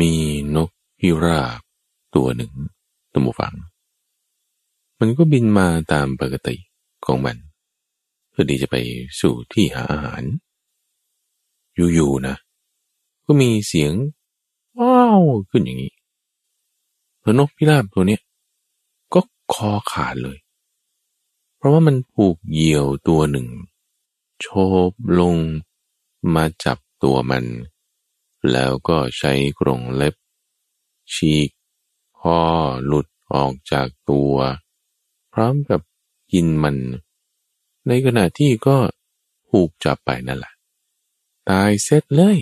มีนกพิราบตัวหนึ่งตัมฟัง มันก็บินมาตามปกติของมัน เพื่อที่จะไปสู่ที่หาอาหาร อยู่ๆนะ ก็มีเสียง ว้าว ขึ้นอย่างนี้แล้วนกพิราบตัวเนี้ยก็คอขาดเลย เพราะว่ามันผูกเหยี่ยวตัวหนึ่ง โชบลงมาจับตัวมัน แล้วก็ใช้กรงเล็บ ฉีกคอหลุดออกจากตัว พร้อมกับกินมัน ในขณะที่ก็ผูกจับไปนั่นแหละ ตายเสร็จเลย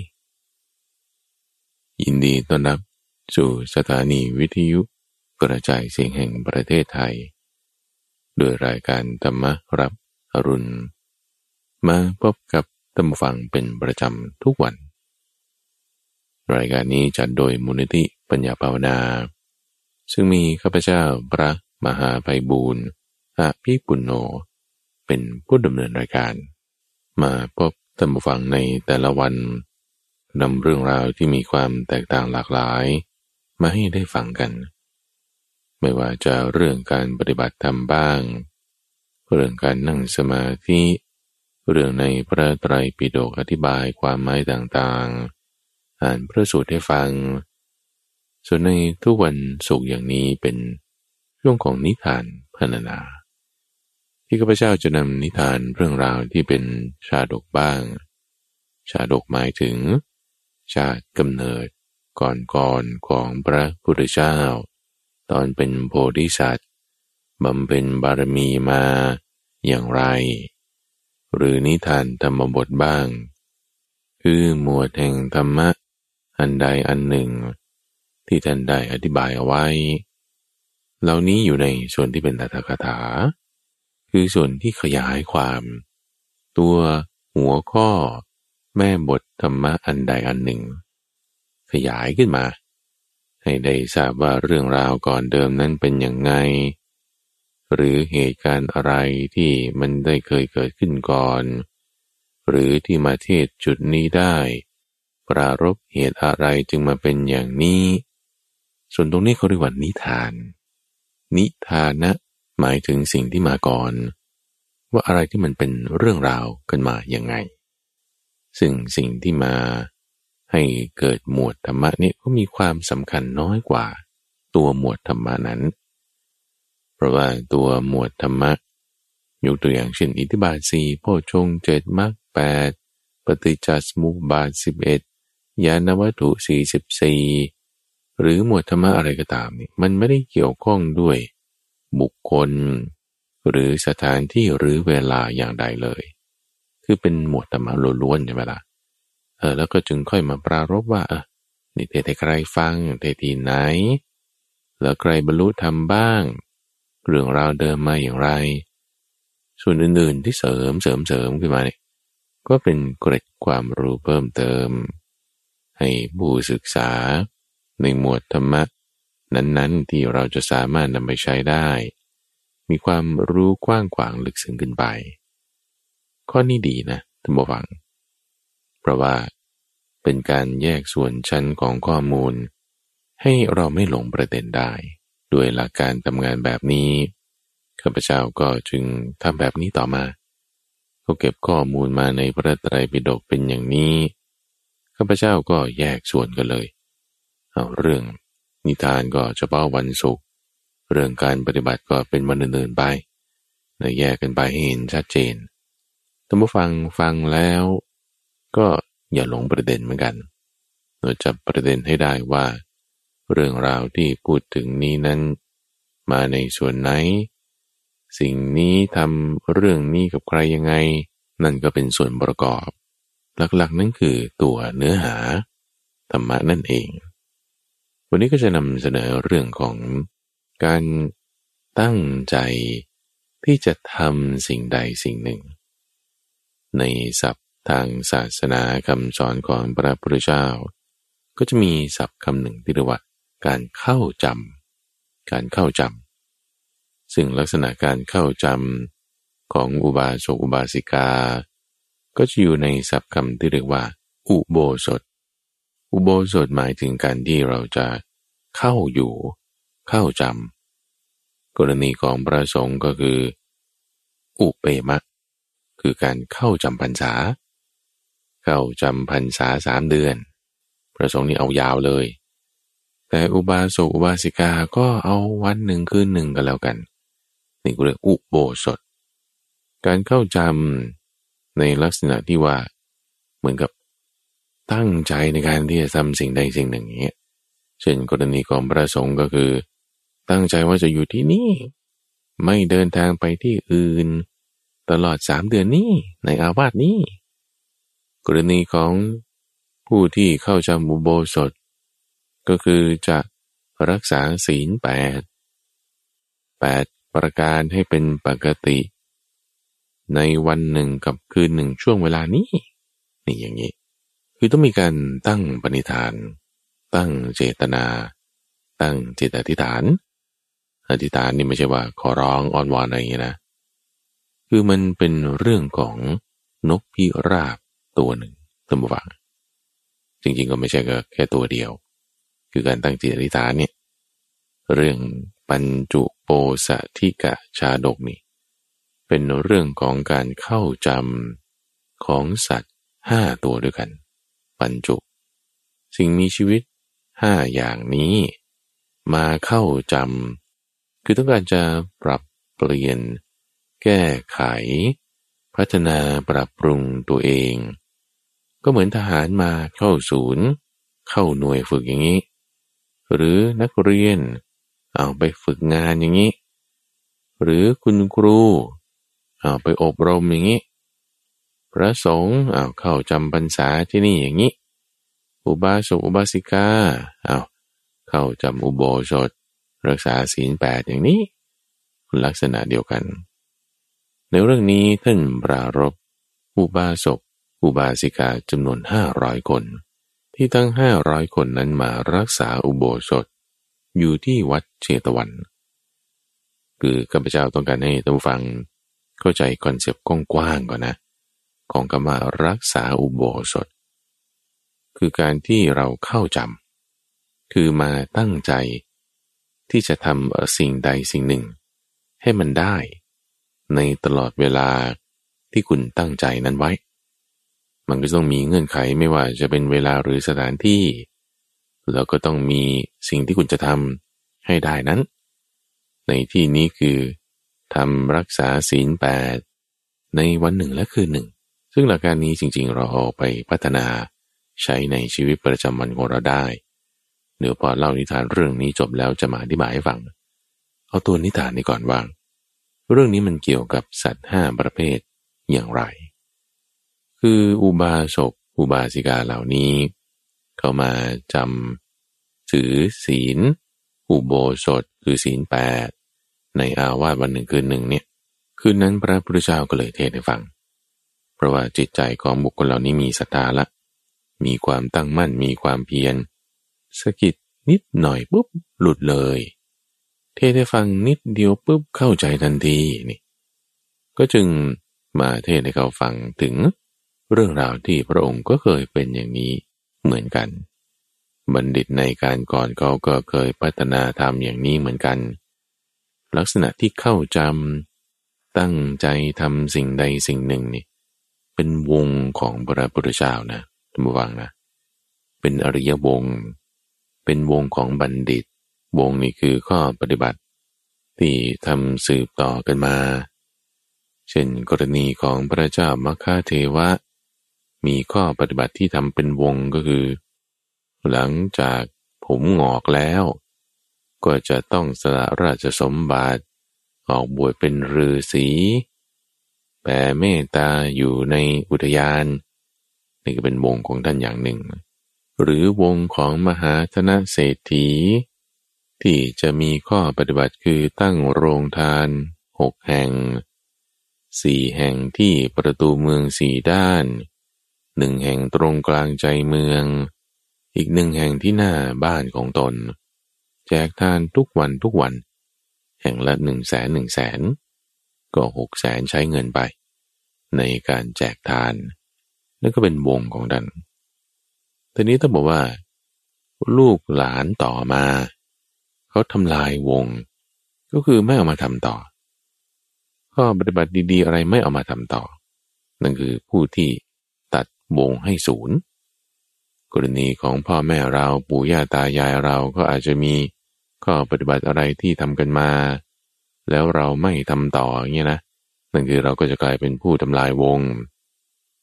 ยินดีต้อนรับสู่สถานีวิทยุกระจายเสียงแห่งประเทศไทย โดยรายการธรรมรับอรุณ มาพบกับตัมฟังเป็นประจำทุกวัน รายการนี้จัดโดยมูลนิธิปัญญาภาวนา ซึ่งมีข้าพเจ้าพระมหาไพบูรณ์อาภิปุณโญเป็นผู้ดำเนินรายการ มาพบตัมฟังในแต่ละวันนำเรื่องราวที่มีความแตกต่างหลากหลาย มาให้ได้ฟังกัน ไม่ว่าจะเรื่องการปฏิบัติธรรมบ้าง เรื่องการนั่งสมาธิ เรื่องในพระไตรปิฎกอธิบายความหมายต่างๆ อ่านพระสูตรให้ฟัง ส่วนในทุกวันสุขอย่างนี้เป็นช่วงของนิทานพรรณนา ที่ข้าพเจ้าจะนำนิทานเรื่องราวที่เป็นชาดกบ้าง ชาดกหมายถึง ชาติกำเนิดก่อนๆของพระพุทธเจ้า ตอนเป็นโพธิสัตว์บำเพ็ญบารมีมาอย่างไร หรือนิทานธรรมบทบ้าง คือหมวดแห่งธรรมะ อันใดอันหนึ่ง ที่ท่านได้อธิบายเอาไว้ เหล่านี้อยู่ในส่วนที่เป็นตถกถา คือส่วนที่ขยายความ ตัวหัวข้อ แม่บทธรรมะอันใดอันหนึ่ง ขยายขึ้นมา ให้ได้ทราบว่าเรื่องราวก่อนเดิมนั้นเป็นอย่างไง หรือเหตุการณ์อะไรที่มันได้เคยเกิดขึ้นก่อน หรือที่มาเทศจุดนี้ได้ ปรารบเหตุอะไรจึงมาเป็นอย่างนี้ ส่วนตรงนี้เขาเรียกว่านิทาน นิทานะหมายถึงสิ่งที่มาก่อน ว่าอะไรที่มันเป็นเรื่องราวกันมาอย่างไง ซึ่งสิ่งที่มาให้เกิดหมวดธรรมะนี้ก็มีความสำคัญน้อยกว่า ตัวหมวดธรรมะนั้น เพราะว่าตัวหมวดธรรมะยกตัวอย่างเช่นอิทธิบาทสี่โพชงเจ็ดมรรคแปดปฏิจจสมุปบาทสิบเอ็ด ยานวัตถุสี่สิบสี่หรือหมวดธรรมะอะไรก็ตามนี่มันไม่ได้เกี่ยวข้องด้วย บุคคล หรือสถานที่หรือเวลาอย่างใดเลย คือเป็นหมวดธรรมะล้วนๆใช่ไหมละ่ะเออแล้วก็จึงค่อยมาปรารบว่าเออนี่เทศให้ใครฟังเทศที่ไหน แล้วใครบรรลุธรรมบ้าง เรื่องราวเดิมมาอย่างไร ส่วนอื่นๆที่เสริมเสริมเสริมขึ้นมาเนี่ยก็เป็นเกร็ดความรู้เพิ่มเติม ให้ผู้ศึกษา ในหมวดธรรมะ นั้นๆที่เราจะสามารถนำไปใช้ได้ มีความรู้กว้างขวางลึกซึ้งขึ้นไป ข้อนี้ดีนะท่านผู้ฟัง เพราะว่าเป็นการแยกส่วนชั้นของข้อมูล ให้เราไม่หลงประเด็นได้ด้วยหลักการทำงานแบบนี้ข้าพเจ้าก็จึงทำแบบนี้ต่อมาเขาเก็บข้อมูลมาในพระไตรปิฎกเป็นอย่างนี้ ข้าพเจ้าก็แยกส่วนกันเลย เอาเรื่องนิทานก็เฉพาะวันศุกร์ เรื่องการปฏิบัติก็เป็นวันอื่นๆไปแยกกันไปให้เห็นชัดเจนท่านผู้ฟังฟังแล้ว ก็อย่าหลงประเด็นเหมือนกัน เราจับประเด็นให้ได้ว่า เรื่องราวที่พูดถึงนี้นั้น มาในส่วนไหน สิ่งนี้ทำเรื่องนี้กับใครยังไง นั่นก็เป็นส่วนประกอบ หลักๆ นั่นคือตัวเนื้อหาธรรมะนั่นเอง วันนี้ก็จะนำเสนอเรื่องของการตั้งใจที่จะทำสิ่งใดสิ่งหนึ่ง ในศัพท์ทางศาสนาคำสอนของพระพุทธเจ้า ก็จะมีศัพท์คำหนึ่งที่เรียกว่า การเข้าจำการเข้าจำซึ่งลักษณะการเข้าจำของอุบาสกอุบาสิกา ก็จะอยู่ในศัพท์คำที่เรียกว่า อุโบสถ อุโบสถหมายถึงการที่เราจะเข้าอยู่ เข้าจำกรณีของพระสงฆ์ก็คือ อุเปมักคือการเข้าจำพรรษา เข้าจำพรรษาสามเดือนพระสงฆ์นี่เอายาวเลย แต่อุบาสกอุบาสิกาก็เอาวันหนึ่งคืนหนึ่งกันแล้วกัน นี่เรียกอุโบสถ การเข้าจำ ในลักษณะที่ว่าเหมือนกับตั้งใจในการที่จะทำสิ่งใดสิ่งหนึ่งอย่างเงี้ย เช่นกรณีของพระสงฆ์ก็คือ ตั้งใจว่าจะอยู่ที่นี่ ไม่เดินทางไปที่อื่น ตลอดสามเดือนนี้ในอาวาสนี้ กรณีของผู้ที่เข้าจำบุโบสถ ก็คือจะรักษาศีลแปดแปดประการให้เป็นปกติ ในวันหนึ่งกับคืนหนึ่งช่วงเวลานี้ นี่อย่างนี้ คือต้องมีการตั้งปณิธาน ตั้งเจตนา ตั้งเจตอธิษฐาน อธิษฐานนี่ไม่ใช่ว่าขอร้องอ้อนวอนอะไรอย่างนี้นะ คือมันเป็นเรื่องของนกพิราบตัวหนึ่งท่านผู้ฟังจริงๆก็ไม่ใช่แค่ตัวเดียว คือการตั้งจิตอธิษฐานเนี่ยเรื่องปัญจุโปสธิกะชาดกนี่ เป็นเรื่องของการเข้าจำของสัตว์ห้าตัวด้วยกัน ปัญจุ สิ่งมีชีวิตห้าอย่างนี้ มาเข้าจำคือต้องการจะปรับเปลี่ยน แก้ไข พัฒนาปรับปรุงตัวเอง ก็เหมือนทหารมาเข้าศูนย์ เข้าหน่วยฝึกอย่างนี้ หรือนักเรียนเอาไปฝึกงานอย่างนี้ หรือคุณครู เอาไปอบรมอย่างนี้ พระสงฆ์เอาเข้าจำพรรษาที่นี่อย่างนี้ อุบาสกอุบาสิกาเอาเข้าจำอุโบสถ รักษาศีลแปดอย่างนี้ ลักษณะเดียวกัน ในเรื่องนี้ท่านปรารบอุบาสกอุบาสิกาจำนวนห้าร้อยคน ที่ทั้งห้าร้อยคนนั้นมารักษาอุโบสถ อยู่ที่วัดเชตวัน คือข้าพเจ้าต้องการให้ท่านฟัง เข้าใจคอนเซปต์กว้างๆก่อนนะ ของคำว่ารักษาอุโบสถ คือการที่เราเข้าจำคือมาตั้งใจที่จะทำสิ่งใดสิ่งหนึ่ง ให้มันได้ ในตลอดเวลาที่คุณตั้งใจนั้นไว้ มันก็ต้องมีเงื่อนไขไม่ว่าจะเป็นเวลาหรือสถานที่ แล้วก็ต้องมีสิ่งที่คุณจะทำให้ได้นั้น ในที่นี้คือ ทำรักษาศีลแปดในวันหนึ่งและคืนหนึ่ง ซึ่งหลักการนี้จริงๆ เราเอาไปพัฒนาใช้ในชีวิตประจำวันของเราได้เดี๋ยวพอเล่านิทานเรื่องนี้จบแล้วจะมาอธิบายให้ฟัง เอาตัวนิทานนี้ก่อนว่าง เรื่องนี้มันเกี่ยวกับสัตว์ห้าประเภทอย่างไร คืออุบาสกอุบาสิกาเหล่านี้ เขามาจำถือศีล อุโบสถคือศีลแปด ในอาวาสวันหนึ่งคืนหนึ่งเนี่ยคืนนั้นพระพุทธเจ้าก็เลยเทศให้ฟัง เพราะว่าจิตใจของบุคคลเหล่านี้มีศรัทธาละ มีความตั้งมั่นมีความเพียรสกิดนิดหน่อยปุ๊บหลุดเลย เทศให้ฟังนิดเดียวปุ๊บเข้าใจทันทีนี่ ก็จึงมาเทศให้เขาฟังถึงเรื่องราวที่พระองค์ก็เคยเป็นอย่างนี้เหมือนกัน บัณฑิตในการก่อนเขาก็เคยพัฒนาทำอย่างนี้เหมือนกัน ลักษณะที่เข้าจำตั้งใจทำสิ่งใดสิ่งหนึ่งนี่เป็นวงของพระพุทธเจ้านะท่านผู้ฟังนะ เป็นอริยวง เป็นวงของบัณฑิต วงนี้คือข้อปฏิบัติ ที่ทำสืบต่อกันมา เช่นกรณีของพระเจ้ามัคคาเทวะ มีข้อปฏิบัติที่ทำเป็นวงก็คือ หลังจากผมงอกแล้ว ก็จะต้องสละราชสมบัติ ออกบวชเป็นฤาษีแผ่เมตตาอยู่ในอุทยานนี่ก็เป็นวงของท่านอย่างหนึ่ง หรือวงของมหาธนเศรษฐี ที่จะมีข้อปฏิบัติคือตั้งโรงทานหกแห่งสี่แห่งที่ประตูเมืองสี่ด้านหนึ่งแห่งตรงกลางใจเมือง อีกหนึ่งแห่งที่หน้าบ้านของตน จกทานทุกวันทุกวัน แห่งละหนึ่งแสนหนึ่งแสนก็หกแสนใช้เงินไป ในการแจกทาน นั่นก็เป็นวงของดันแต่ทีนี้ต้องบอกว่า ลูกหลานต่อมา เขาทำลายวง ก็คือไม่เอามาทำต่อ ข้อปฏิบัติดี ๆ อะไรไม่เอามาทำต่อ นั่นคือผู้ที่ตัดวงให้ศูนย์กรณีของพ่อแม่เราปู่ย่าตายายเราก็อาจจะมี ข้อปฏิบัติอะไรที่ทำกันมา แล้วเราไม่ทำต่ออย่างนี้นะนั่นคือเราก็จะกลายเป็นผู้ทำลายวง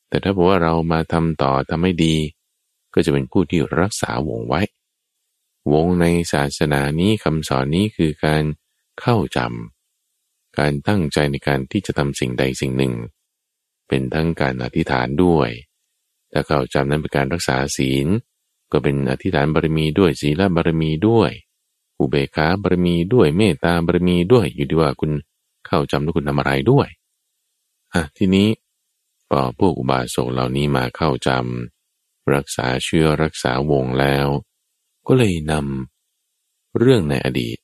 แต่ถ้าบอกว่าเรามาทำต่อทำให้ดี ก็จะเป็นผู้ที่รักษาวงไว้ วงในศาสนานี้คำสอนนี้คือการเข้าจำการตั้งใจในการที่จะทำสิ่งใดสิ่งหนึ่ง เป็นทั้งการอธิษฐานด้วยถ้าเข้าจำนั้นเป็นการรักษาศีล ก็เป็นอธิษฐานบารมีด้วยศีลบารมีด้วย อุเบกขาบารมีด้วยเมตตาบารมีด้วยอยู่ที่ว่าคุณเข้าจำแล้วคุณทำอะไรด้วยอะทีนี้พอพวกอุบาสกเหล่านี้มาเข้าจำรักษาเชื้อรักษาวงแล้ว ก็เลยนำเรื่องในอดีต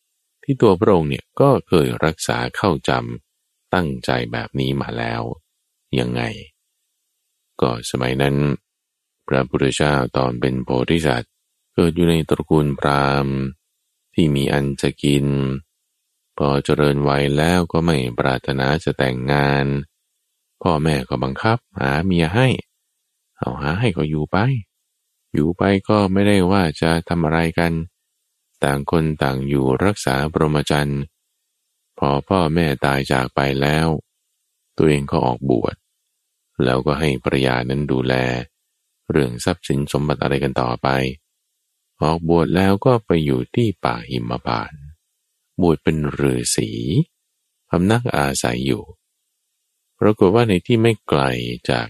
ที่ตัวพระองค์เนี่ยก็เคยรักษาเข้าจำตั้งใจแบบนี้มาแล้วยังไง ก็สมัยนั้น พระพุทธเจ้าตอนเป็นโพธิสัตว์เกิดอยู่ในตระกูลพราหมณ์ ที่มีอันจะกิน พอเจริญวัยแล้วก็ไม่ปรารถนาจะแต่งงาน พ่อแม่ก็บังคับหาเมียให้ เอาหาให้ก็อยู่ไป อยู่ไปก็ไม่ได้ว่าจะทำอะไรกัน ต่างคนต่างอยู่รักษาปรมจันทร์พอพ่อแม่ตายจากไปแล้ว ตัวเองก็ออกบวช แล้วก็ให้ภรรยานั้นดูแล เรื่องทรัพย์สินสมบัติอะไรกันต่อไป ออกบวชแล้วก็ไปอยู่ที่ป่าหิมพาน บวชเป็นฤาษีพำนักอาศัยอยู่ ปรากฏว่าในที่ไม่ไกลจาก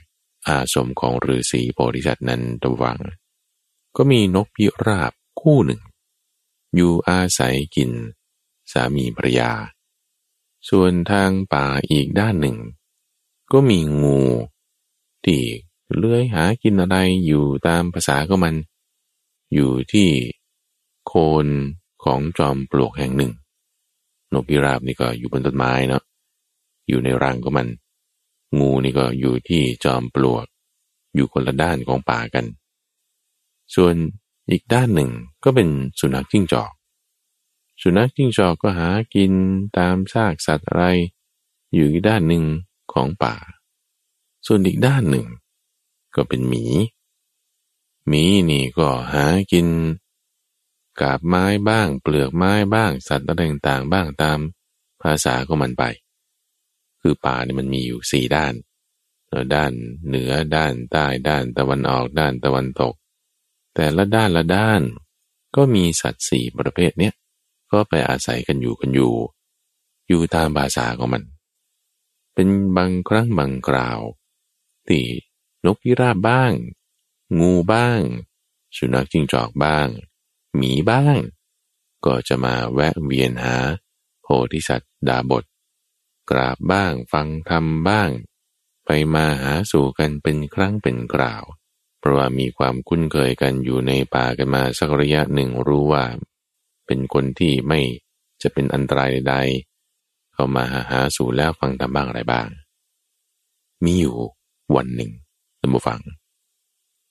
อาสมของฤาษีโพธิสัตว์นั้นระวัง ก็มีนกพิราบคู่หนึ่ง อยู่อาศัยกิน สามีภรรยา ส่วนทางป่าอีกด้านหนึ่ง ก็มีงูที่เลื้อยหากินอะไรอยู่ตามภาษาก็มัน อยู่ที่โคนของจอมปลวกแห่งหนึ่ง นกพิราบนี่ก็อยู่บนต้นไม้เนาะอยู่ในรังก็มัน งูนี่ก็อยู่ที่จอมปลวก อยู่คนละด้านของป่ากัน ส่วนอีกด้านหนึ่งก็เป็นสุนัขจิ้งจอก สุนัขจิ้งจอกก็หากินตามซากสัตว์อะไร อยู่อีกด้านหนึ่งของป่า ส่วนอีกด้านหนึ่ง ก็เป็นหมี มีนี่ก็หากิน กาบไม้บ้าง เปลือกไม้บ้าง สัตว์อะไรต่างๆบ้างตามภาษาของมันไป คือป่านี่มันมีอยู่สี่ด้าน ด้านเหนือด้านใต้ด้านตะวันออกด้านตะวันตก แต่ละด้านละด้าน ก็มีสัตว์สี่ประเภทเนี้ยก็ไปอาศัยกันอยู่กันอยู่ อยู่ตามภาษาของมัน เป็นบางครั้งบางคราวที่นกพิราบบ้าง งูบ้าง สุนัขจิ้งจอกบ้าง หมีบ้าง ก็จะมาแวะเวียนหา โพธิสัตว์ดาบท กราบบ้าง ฟังธรรมบ้าง ไปมาหาสู่กันเป็นครั้งเป็นคราว เพราะว่ามีความคุ้นเคยกันอยู่ในป่ากันมาสักระยะหนึ่งรู้ว่า เป็นคนที่ไม่จะเป็นอันตรายใดเข้ามาหาหาสู่แล้วฟังธรรมบ้างอะไรบ้าง มีอยู่วันหนึ่งท่านผู้ฟัง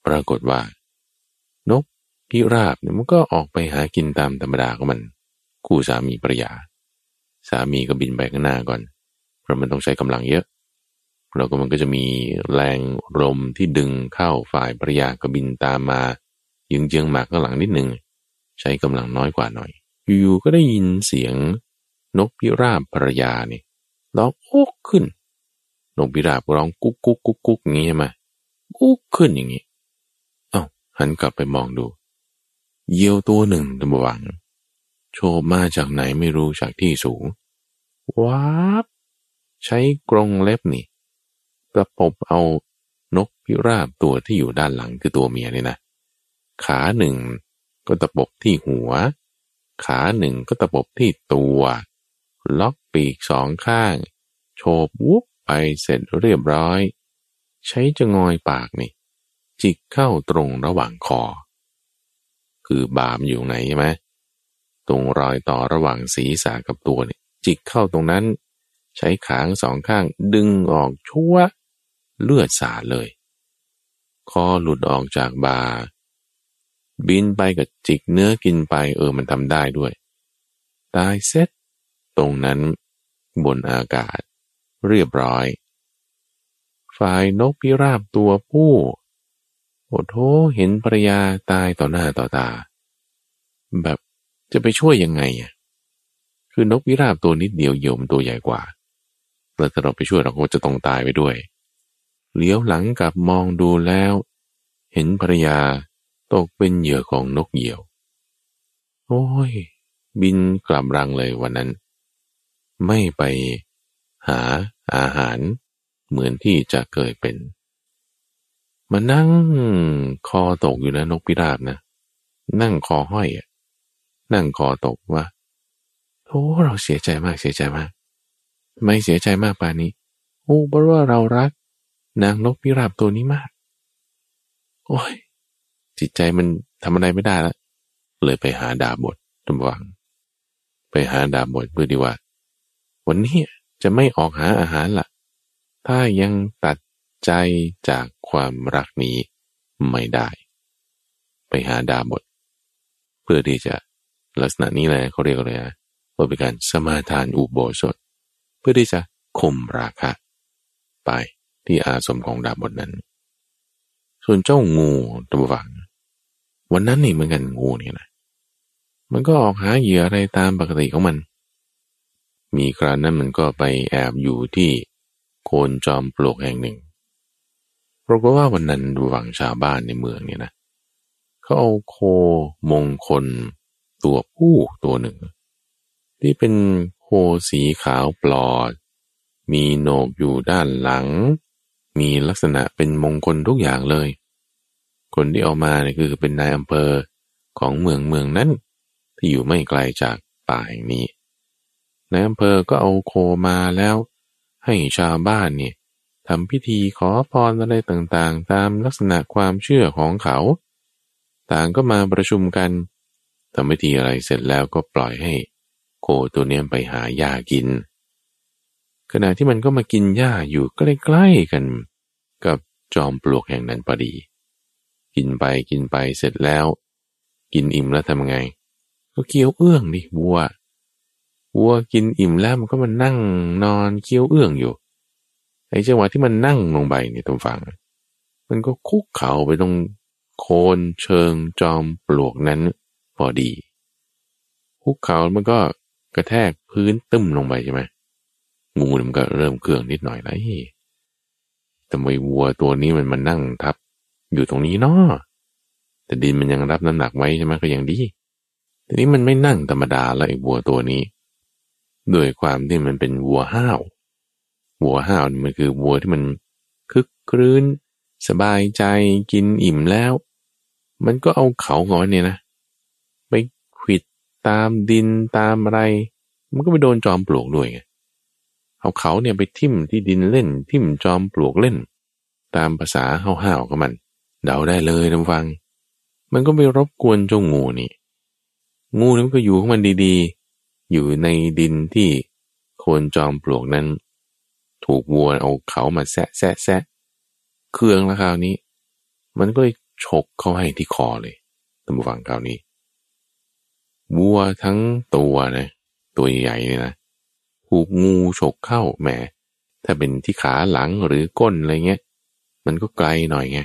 ปรากฏว่านกพิราบเนี่ยมันก็ออกไปหากินตามธรรมดาของมัน คู่สามีภรรยา สามีก็บินไปข้างหน้าก่อน เพราะมันต้องใช้กำลังเยอะแล้วก็มันก็จะมีแรงลมที่ดึงเข้าฝ่ายภรรยาก็บินตามมายึงเจียงหมากข้างหลังนิดหนึ่งใช้กำลังน้อยกว่าหน่อย อยู่ๆก็ได้ยินเสียงนกพิราบภรรยาเนี่ยร้องโอ๊กขึ้นนกพิราบร้องกุ๊กกุ๊กกุ๊กกุ๊กอย่างนี้ใช่ไหมกุ๊กขึ้นอย่างนี้ หันกลับไปมองดู เยี่ยวตัวหนึ่งตะบวัง โชบมาจากไหนไม่รู้จากที่สูงว้าบใช้กรงเล็บนี่ประปบเอานกพิราบตัวที่อยู่ด้านหลังคือตัวเมียนี่นะ ขาหนึ่งก็ตะปบที่หัว ขาหนึ่งก็ตะปบที่ตัว ล็อกปีกสองข้างโฉบวุบไปเสร็จเรียบร้อย ใช้จะงอยปากนี่ จิกเข้าตรงระหว่างคอ คือบามอยู่ไหนใช่ไหมตรงรอยต่อระหว่างศีรษะกับตัวเนี่ยจิกเข้าตรงนั้น ใช้ขางสองข้างดึงออกชั่วเลือดสาดเลย คอหลุดออกจากบา บินไปกับจิกเนื้อกินไปเออมันทำได้ด้วย ตายเสร็จตรงนั้นบนอากาศ เรียบร้อย ฝ่ายนกพิราบตัวผู้ โอ้โหเห็นภรรยาตายต่อหน้าต่อตา แบบจะไปช่วยยังไงอะคือนกพิราบตัวนิดเดียวเหี่ยมตัวใหญ่กว่าแล้วถ้าเราไปช่วยเราก็จะต้องตายไปด้วยเลี้ยวหลังกลับมองดูแล้ว เห็นภรรยาตกเป็นเหยื่อของนกเหยี่ยว โอ้ย บินกลับรังเลยวันนั้น ไม่ไปหาอาหารเหมือนที่จะเคยเป็น มานั่งคอตกอยู่นะนกพิราบนะ นั่งคอห้อยอะนั่งคอตกว่าโอ้เราเสียใจมากเสียใจมาก ไม่เสียใจมากป่านนี้ โอ้เพราะว่าเรารัก นางนกพิราบตัวนี้มาก โอ้ย จิตใจมันทำอะไรไม่ได้แล้วเลยไปหาดาบทตำวัง ไปหาดาบทเพื่อดีว่า วันนี้จะไม่ออกหาอาหารละ่ะ ถ้ายังตัด ใจจากความรักนี้ไม่ได้ ไปหาดาบท เพื่อที่จะลักษณะนี้แหละเขาเรียกอะไรนะว่าเป็นการสมาทานอุโบสถ เพื่อที่จะข่มราคะ ไปที่อาสมของดาบทนั้น ส่วนเจ้างูตัวฝังวันนั้นนี่เหมือนกันงูนี่นะมันก็ออกหาเหยื่ออะไรตามปกติของมัน มีครานั้นมันก็ไปแอบอยู่ที่โคนจอมปลวกแห่งหนึ่ง ปรากฏว่าวันนั้นดูวังชาวบ้านในเมืองเนี่ยนะเขาเอาโคมงคล ตัวผู้ตัวหนึ่ง ที่เป็นโคสีขาวปลอด มีโหนกอยู่ด้านหลัง มีลักษณะเป็นมงคลทุกอย่างเลย คนที่เอามาเนี่ยคือเป็นนายอำเภอของเมืองเมืองนั้น ที่อยู่ไม่ไกลจากป่าแห่งนี้นายอำเภอก็เอาโคมาแล้ว ให้ชาวบ้านเนี่ย ทำพิธีขอพรอะไรต่างๆ ตามลักษณะความเชื่อของเขา ต่างก็มาประชุมกันทำพิธีอะไรเสร็จแล้วก็ปล่อยให้ โคตัวนี้ไปหาหญ้ากิน ขณะที่มันก็มากินหญ้าอยู่ใกล้ๆกัน กับจอมปลวกแห่งนั้นพอดี กินไปกินไปเสร็จแล้ว กินอิ่มแล้วทำไง ก็เคี้ยวเอื้องดิวัววัวกินอิ่มแล้วมันก็มานั่งนอนเคี้ยวเอื้องอยู่ ไอ้จังหวะที่มันนั่งลงไปเนี่ยตรงฝัง มันก็คุกเข่าไปตรงโคนเชิงจอมปลวกนั้นพอดี คุกเข่ามันก็กระแทกพื้นตึ้มลงไปใช่ไหมงูมันก็เริ่มเครื่องนิดหน่อยแล้วทำไมวัวตัวนี้มันมานั่งทับ อยู่ตรงนี้เนาะแต่ดินมันยังรับน้ำหนักไว้ใช่ไหมก็ยังดีทีนี้มันไม่นั่งธรรมดาแล้วไอ้วัวตัวนี้ ด้วยความที่มันเป็นวัวห้าว วัวห้าวมันคือวัวที่มันคึกครื้น สบายใจกินอิ่มแล้ว มันก็เอาเขางอนเนี่ยนะ ไปขิดตามดินตามอะไร มันก็ไปโดนจอมปลวกด้วยไงเอาเขาเนี่ยไปทิ่มที่ดินเล่น ทิ่มจอมปลวกเล่น ตามภาษาห้าวๆกับมัน เดาได้เลยทำฟัง มันก็ไปรบกวนเจ้างูนี่ งูนี่มันก็อยู่ของมันดีๆ อยู่ในดินที่โคนจอมปลวกนั้น ถูกวัวเอาเขามาแซะแซะแซะเครื่องแล้วคราวนี้ มันก็เลยฉกเข้าให้ที่คอเลยตำรวจฟังคราวนี้ วัวทั้งตัวนะตัวใหญ่เลยนะถูกงูฉกเข้าแหมถ้าเป็นที่ขาหลังหรือก้นอะไรเงี้ยมันก็ไกลหน่อยไง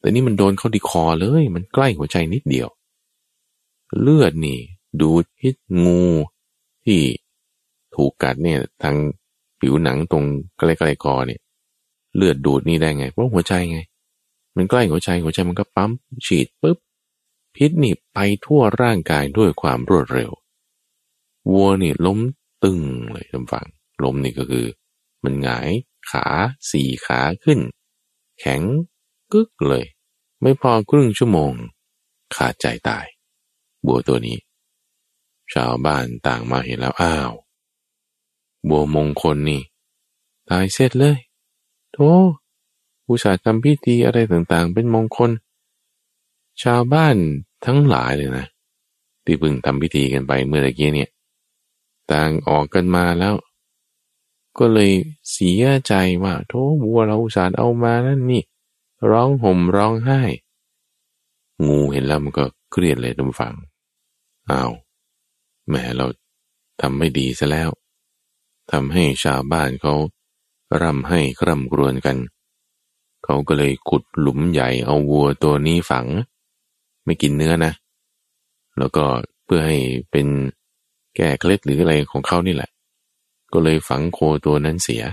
แต่นี่มันโดนเข้าที่คอเลย มันใกล้หัวใจนิดเดียว เลือดนี่ ดูดพิษงูที่ถูกกัดเนี่ยทาง ผิวหนังตรงใกล้ๆคอเนี่ย เลือดดูดนี่ได้ไงเพราะหัวใจไง มันใกล้หัวใจหัวใจมันก็ปั๊มฉีดปุ๊บพิษนี่ไปทั่วร่างกายด้วยความรวดเร็ว วัวนี่ล้มตึงเลยท่านฟังล้มนี่ก็คือ มันหงายขาสี่ขาขึ้น แข็งกึกเลย ไม่พอครึ่งชั่วโมง ขาดใจตาย บัวตัวนี้ ชาวบ้านต่างมาเห็นแล้วอ้าว บัวมงคลนี่ ตายเสร็จเลยโธ่ผู้ชาทำพิธีอะไรต่างๆ เป็นมงคล ชาวบ้านทั้งหลายเลยนะที่พึ่งทำพิธีกันไปเมื่อตะกี้เนี่ย ต่างออกกันมาแล้ว ก็เลยเสียใจว่าโธ่บัวเราอุตส่าห์เอามานั่นนี่ ร้องห่มร้องไห้ งูเห็นแล้วมันก็เครียดเลยทุกฝังอ้าวแหมเราทำไม่ดีซะแล้ว ทำให้ชาวบ้านเขาร่ำให้คร่ำกรวนกัน เขาก็เลยขุดหลุมใหญ่เอาวัวตัวนี้ฝัง ไม่กินเนื้อนะ แล้วก็เพื่อให้เป็นแก้เคล็ดหรืออะไรของเขานี่แหละ ก็เลยฝังโคตัวนั้นเสีย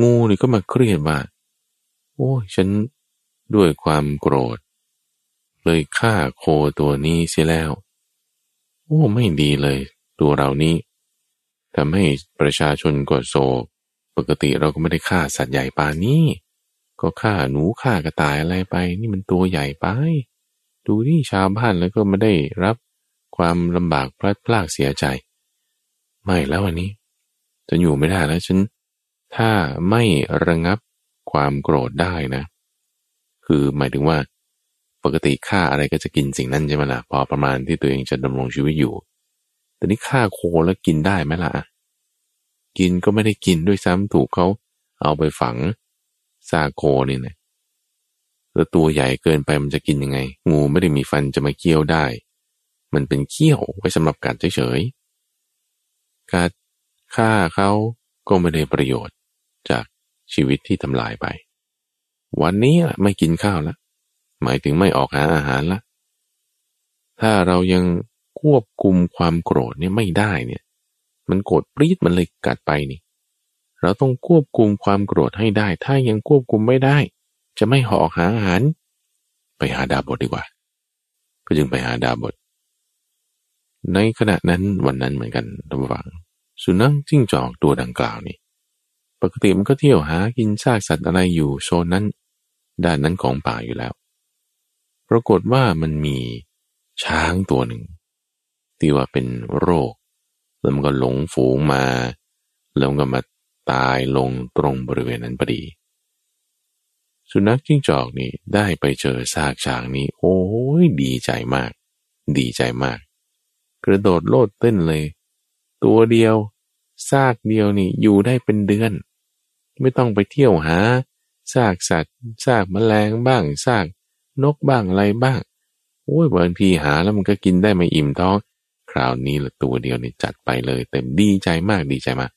งูนี่ก็มาเครียดว่า โอ้ฉันด้วยความโกรธ เลยฆ่าโคตัวนี้เสียแล้ว โอ้ไม่ดีเลย ตัวเรานี้ ทำให้ประชาชนกดโศก ปกติเราก็ไม่ได้ฆ่าสัตว์ใหญ่ปานี้ ก็ฆ่าหนูฆ่ากระต่ายอะไรไป นี่มันตัวใหญ่ไป ดูที่ชาวบ้านแล้วก็ไม่ได้รับความลำบากพลัดพรากเสียใจ ไม่แล้ววันนี้จะอยู่ไม่ได้แล้วฉัน ถ้าไม่ระงับความโกรธได้นะ คือหมายถึงว่า ปกติฆ่าอะไรก็จะกินสิ่งนั้นใช่ไหมละ่ะพอประมาณที่ตัวเองจะดำรงชีวิตอยู่ นี่ฆ่าโคแล้วกินได้ไหมล่ะ กินก็ไม่ได้กินด้วยซ้ำถูกเขาเอาไปฝังซาโคนี่นะแล้วตัวใหญ่เกินไปมันจะกินยังไง งูไม่ได้มีฟันจะมาเคี้ยวได้ มันเป็นเคี้ยวไว้สำหรับกัดเฉยๆกัดฆ่าเขาก็ไม่ได้ประโยชน์จากชีวิตที่ทำลายไป วันนี้ไม่กินข้าวแล้วหมายถึงไม่ออกหาอาหารละถ้าเรายัง ควบคุมความโกรธเนี่ยไม่ได้เนี่ย มันโกรธปรี๊ดมันเลยกัดไปนี่ เราต้องควบคุมความโกรธให้ได้ ถ้ายังควบคุมไม่ได้ จะไม่หอกหาอาหาร ไปหาดาบทดีกว่า ก็จึงไปหาดาบท ในขณะนั้นวันนั้นเหมือนกันระว่างสุนัขจิ้งจอกตัวดังกล่าวนี่ ปกติมันก็เที่ยวหากินซากสัตว์อะไรอยู่โซนนั้น ด้านนั้นของป่าอยู่แล้ว ปรากฏว่ามันมีช้างตัวหนึ่ง ที่ว่าเป็นโรค แล้วมันก็หลงฝูงมา แล้วก็มาตายลงตรงบริเวณนั้นพอดี สุนัขจิ้งจอกนี่ได้ไปเจอซากช้างนี้ โอ้ยดีใจมาก ดีใจมาก กระโดดโลดเต้นเลย ตัวเดียวซากเดียวนี่อยู่ได้เป็นเดือน ไม่ต้องไปเที่ยวหาซากสัตว์ซากแมลงบ้างซากนกบ้างอะไรบ้างโอ้ยบางทีหาแล้วมันก็กินได้ไม่อิ่มท้อง ราวนี้ละตัวเดียวนี่จัดไปเลยเต็มดีใจมากดีใจมาก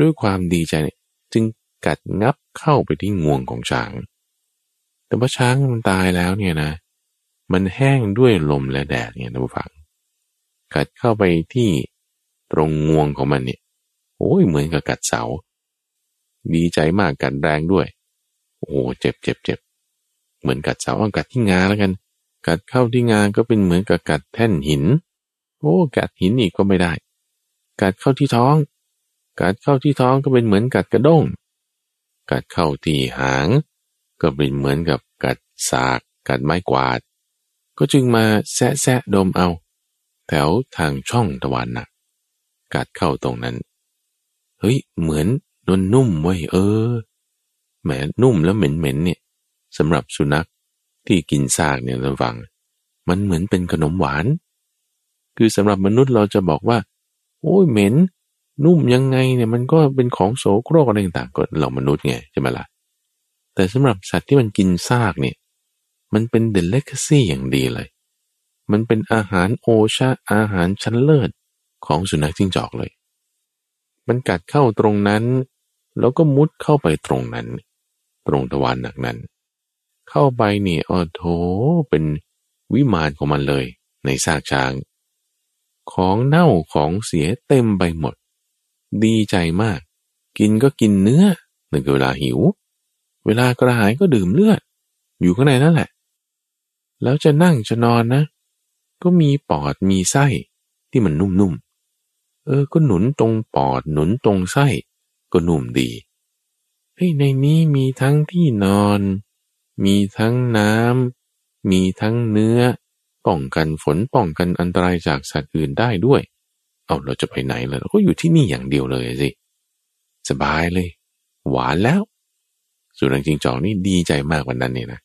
ด้วยความดีใจเนี่ยจึงกัดงับเข้าไปที่งวงของช้าง แต่ว่าช้างมันตายแล้วเนี่ยนะ มันแห้งด้วยลมและแดดเนี่ยนะผู้ฟัง กัดเข้าไปที่ตรงงวงของมันเนี่ย โอ้ยเหมือนกับกัดเสา ดีใจมากกัดแรงด้วย โอ้เจ็บเจ็บเจ็บเหมือนกัดเสาเอากัดที่งาแล้วกัน กัดเข้าที่งาก็เป็นเหมือนกับกัดแท่นหิน โอ้กัดหินอีกก็ไม่ได้ กัดเข้าที่ท้อง กัดเข้าที่ท้องก็เป็นเหมือนกัดกระด้ง กัดเข้าที่หาง ก็เป็นเหมือนกับกัดสาก กัดไม้กวาด ก็จึงมาแซะแซะดมเอา แถวทางช่องตะวันนะกัดเข้าตรงนั้น เฮ้ย เหมือนนนนุ่มไว้เออ แหมนุ่มแล้วเหม็นเหม็นเนี่ยสำหรับสุนัขที่กินซากเนี่ยระวัง มันเหมือนเป็นขนมหวาน คือสำหรับมนุษย์เราจะบอกว่า โอ้ยเหม็น นุ่มยังไงเนี่ยมันก็เป็นของโสโครกอะไรต่างๆก็เรามนุษย์ไงใช่ไหมละ่ะแต่สำหรับสัตว์ที่มันกินซากเนี่ย มันเป็นเดลิเคซี่อย่างดีเลย มันเป็นอาหารโอชาอาหารชั้นเลิศของสุนัขจิ้งจอกเลย มันกัดเข้าตรงนั้น แล้วก็มุดเข้าไปตรงนั้น ตรงตะวันหนักนั้น เข้าไปนี่อ๋อโถเป็นวิมานของมันเลย ในซากช้าง ของเน่าของเสียเต็มไปหมด ดีใจมาก กินก็กินเนื้อในเวลาหิว เวลากระหายก็ดื่มเลือด อยู่ข้างในนั่นแหละ แล้วจะนั่งจะนอนนะ ก็มีปอดมีไส้ที่มันนุ่มๆ เออ ก็หนุนตรงปอดหนุนตรงไส้ก็นุ่มดีเฮ้ยในนี้มีทั้งที่นอน มีทั้งน้ำมีทั้งเนื้อ ป้องกันฝนป้องกันอันตรายจากสัตว์อื่นได้ด้วย เอาเราจะไปไหนเลยเราก็อยู่ที่นี่อย่างเดียวเลยสิ สบายเลย หวานแล้ว สุนัขจิงจอกนี่ดีใจมากวันนั้นเนี่ยนะ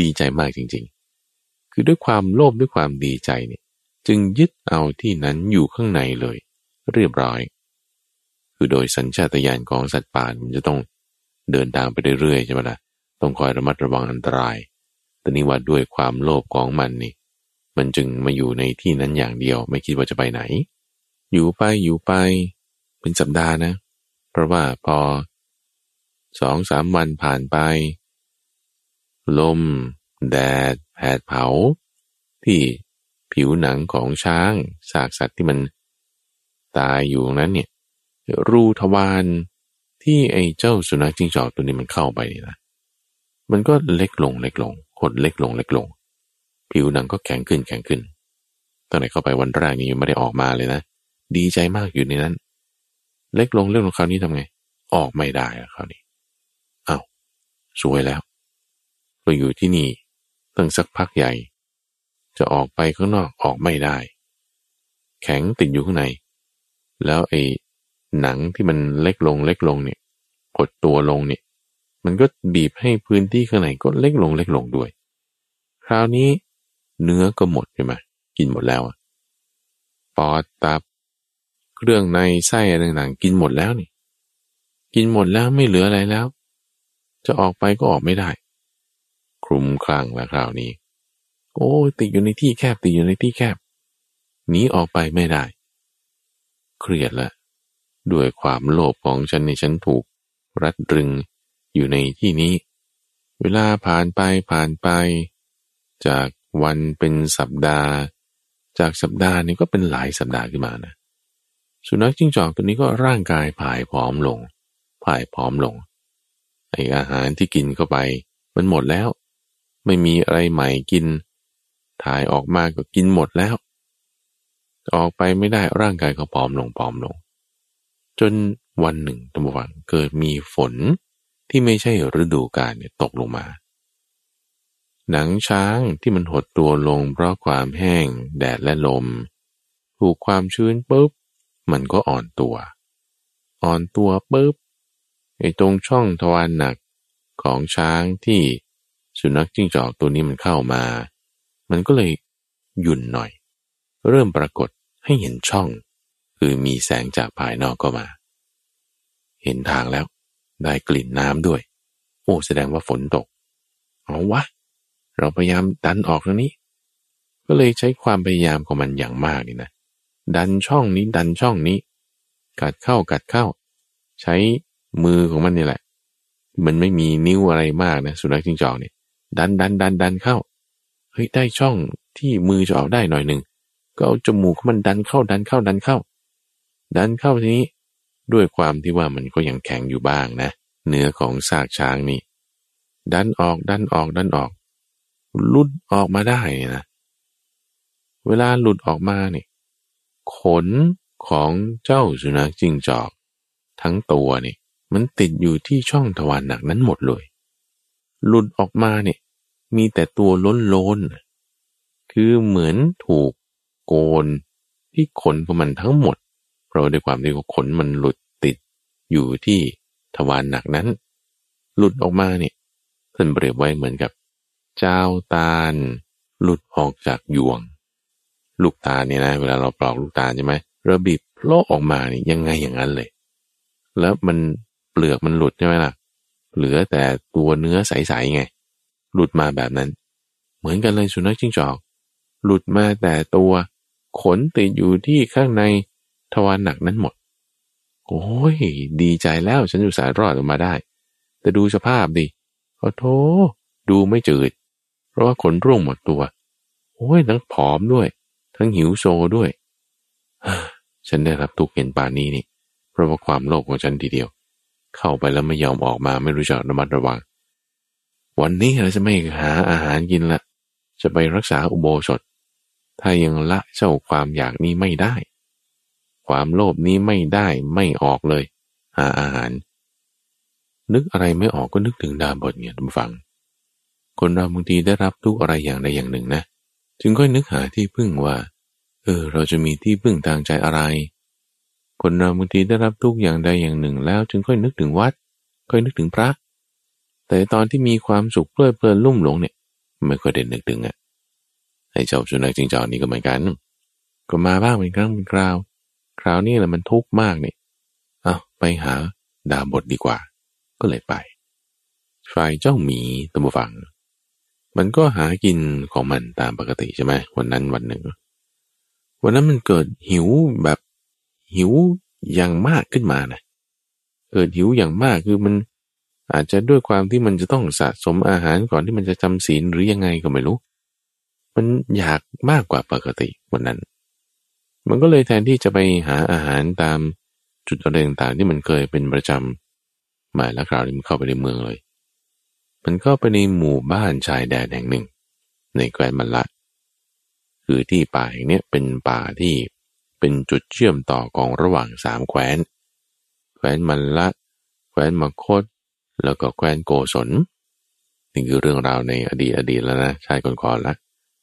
ดีใจมากจริง ๆ คือด้วยความโลภด้วยความดีใจเนี่ย จึงยึดเอาที่นั้นอยู่ข้างในเลย เรียบร้อย คือโดยสัญชาตญาณของสัตว์ป่ามันจะต้องเดินทางไปเรื่อยๆใช่ไหมละ่ะต้องคอยระมัดระวังอันตรายแต่นี่ว่าด้วยความโลภของมันนี่ มันจึงมาอยู่ในที่นั้นอย่างเดียว ไม่คิดว่าจะไปไหน อยู่ไปอยู่ไป เป็นสัปดาห์นะ เพราะว่าพอสองสามวันผ่านไป ลม แดดแผดเผา ที่ผิวหนังของช้างสากสัตว์ที่มันตายอยู่นั้นเนี่ย รูทวารที่ไอ้เจ้าสุนัขจิ้งจอกตัวนี้มันเข้าไปนี่นะมันก็เล็กลงเล็กลงหดเล็กลงเล็กลง ผิวหนังก็แข็งขึ้นแข็งขึ้นตอนไหนเข้าไปวันแรกนี้ยังไม่ได้ออกมาเลยนะ ดีใจมากอยู่ในนั้น เล็กลงเล็กลงคราวนี้ทำไง ออกไม่ได้คราวนี้อา้าวสวยแล้วเราอยู่ที่นี่ตั้งสักพักใหญ่ จะออกไปข้างนอกออกไม่ได้ แข็งติดอยู่ข้างใน แล้วไอ้หนังที่มันเล็กลงเล็กลงเนี่ยกดตัวลงเนี่ยมันก็บีบให้พื้นที่ข้างในก็เล็กลงเล็กลงด้วย คราวนี้ เนื้อก็หมดใช่ไหมกินหมดแล้วปอดตับ เครื่องในไส้อะไรต่างๆกินหมดแล้วนี่ กินหมดแล้วไม่เหลืออะไรแล้ว จะออกไปก็ออกไม่ได้ คลุมคลั่งแล้วคราวนี้ โอ้ติดอยู่ในที่แคบติดอยู่ในที่แคบหนีออกไปไม่ได้ เครียดละด้วยความโลภของฉันในฉันถูกรัดรึงอยู่ในที่นี้ เวลาผ่านไปผ่านไป จาก วันเป็นสัปดาห์ จากสัปดาห์นี้ก็เป็นหลายสัปดาห์ขึ้นมานะสุนัขจิ้งจอกตัวนี้ก็ร่างกายผายผอมลง ผายผอมลงไออาหารที่กินเข้าไป มันหมดแล้ว ไม่มีอะไรใหม่กิน ถ่ายออกมาก็กินหมดแล้ว ออกไปไม่ได้ร่างกายก็ผอมลงผอมลง จนวันหนึ่งตัมวังเกิดมีฝนที่ไม่ใช่ฤดูกาลเนี่ยตกลงมา หนังช้างที่มันหดตัวลงเพราะความแห้ง แดดและลม ถูกความชื้นปุ๊บ มันก็อ่อนตัว อ่อนตัวปุ๊บไอ้ตรงช่องทวารหนักของช้างที่สุนัขจิ้งจอกตัวนี้มันเข้ามา มันก็เลยหยุ่นหน่อย เริ่มปรากฏให้เห็นช่อง คือมีแสงจากภายนอกก็มา เห็นทางแล้ว ได้กลิ่นน้ำด้วย โอ้แสดงว่าฝนตก เอาวะ เราพยายามดันออกตรงนี้ ก็เลยใช้ความพยายามของมันอย่างมากนี่นะ ดันช่องนี้ดันช่องนี้ กัดเข้ากัดเข้า ใช้มือของมันนี่แหละ มันไม่มีนิ้วอะไรมากนะสุนัขจิ้งจอกเนี่ย ดันดันดันดันเข้า เฮ้ยได้ช่องที่มือจะออกได้หน่อยหนึ่ง ก็เอาจมูกของมันดันเข้าดันเข้าดันเข้า ดันเข้าทีนี้ด้วยความที่ว่ามันก็ยังแข็งอยู่บ้างนะ เนื้อของซากช้างนี่ ดันออกดันออกดันออก หลุดออกมาได้นะ เวลาหลุดออกมาเนี่ยขนของเจ้าสุนัขจิงจอก ทั้งตัวเนี่ยมันติดอยู่ที่ช่องทวารหนักนั้นหมดเลย หลุดออกมาเนี่ยมีแต่ตัวล้นล้นคือเหมือนถูกโกนที่ขนของมันทั้งหมด เพราะด้วยความที่ขนมันหลุดติดอยู่ที่ทวารหนักนั้น หลุดออกมาเนี่ยท่านเปรียบไว้เหมือนกับ จ้าตาล หลุดออกจากยวง ลูกตาเนี่ยนะเวลาเราปลอกลูกตาใช่ไหมเราบีบโลกออกมาเนี่ยยังไงอย่างนั้นเลย แล้วมันเปลือกมันหลุดใช่ไหมล่ะ เหลือแต่ตัวเนื้อใสๆไง หลุดมาแบบนั้น เหมือนกันเลยสุนัขจิ้งจอก หลุดมาแต่ตัวขนติดอยู่ที่ข้างในทวารหนักนั้นหมด โอ้ย ดีใจแล้วฉันอยู่สายรอดออกมาได้ แต่ดูสภาพดิโอ้โธดูไม่จืด เพราะว่าขนร่วงหมดตัว โอ้ยทั้งผอมด้วย ทั้งหิวโซด้วย ฉันได้รับทุกข์เห็นป่านนี้นี่ เพราะว่าความโลภของฉันทีเดียว เข้าไปแล้วไม่ยอมออกมาไม่รู้จักระมัดระวัง วันนี้เราจะไม่หาอาหารกินละ จะไปรักษาอุโบสถ ถ้ายังละเจ้าความอยากนี้ไม่ได้ ความโลภนี้ไม่ได้ไม่ออกเลย หาอาหารนึกอะไรไม่ออกก็นึกถึงดาบทเนี่ยทุกฝัง คนเราบางทีได้รับทุกอะไรอย่างใดอย่างหนึ่งนะ จึงค่อยนึกหาที่พึ่งว่า เออ เราจะมีที่พึ่งทางใจอะไร คนเราบางทีได้รับทุกอย่างใดอย่างหนึ่ง แล้วจึงค่อยนึกถึงวัด ค่อยนึกถึงพระ แต่ตอนที่มีความสุขเพลิดเพลินลุ่มหลงเนี่ย ไม่ค่อยได้นึกถึงอะไอ้เจ้าสุนัขจิงจอกนี่ก็เหมือนกัน ก็มาบ้างเป็นครั้งเป็นคราว คราวนี้แหละมันทุกข์มากเนี่เอาไปหาดาบทดีกว่า ก็เลยไปฝ่ายเจ้าหมีตัมบฟัง มันก็หากินของมันตามปกติใช่ไหมวันนั้นวันหนึ่ง วันนั้นมันเกิดหิวแบบหิวอย่างมากขึ้นมานะเกิดหิวอย่างมากคือมันอาจจะด้วยความที่มันจะต้องสะสมอาหารก่อนที่มันจะจำศีลหรือยังไงก็ไม่รู้ มันอยากมากกว่าปกติวันนั้น มันก็เลยแทนที่จะไปหาอาหารตามจุดอะไรต่างๆที่มันเคยเป็นประจำมาแล้วคราวนี้มันเข้าไปในเมืองเลย มันเข้าไปในหมู่บ้านชายแดนแห่งหนึ่ง ในแคว้นมันละ คือที่ป่าแห่งนี้เป็นป่าที่เป็นจุดเชื่อมต่อกองระหว่างสามแคว้น แคว้นมันละ แคว้นมคต แล้วก็แคว้นโกศลนี่คือเรื่องราวในอดีตอดีตแล้วนะชายก่อนๆละ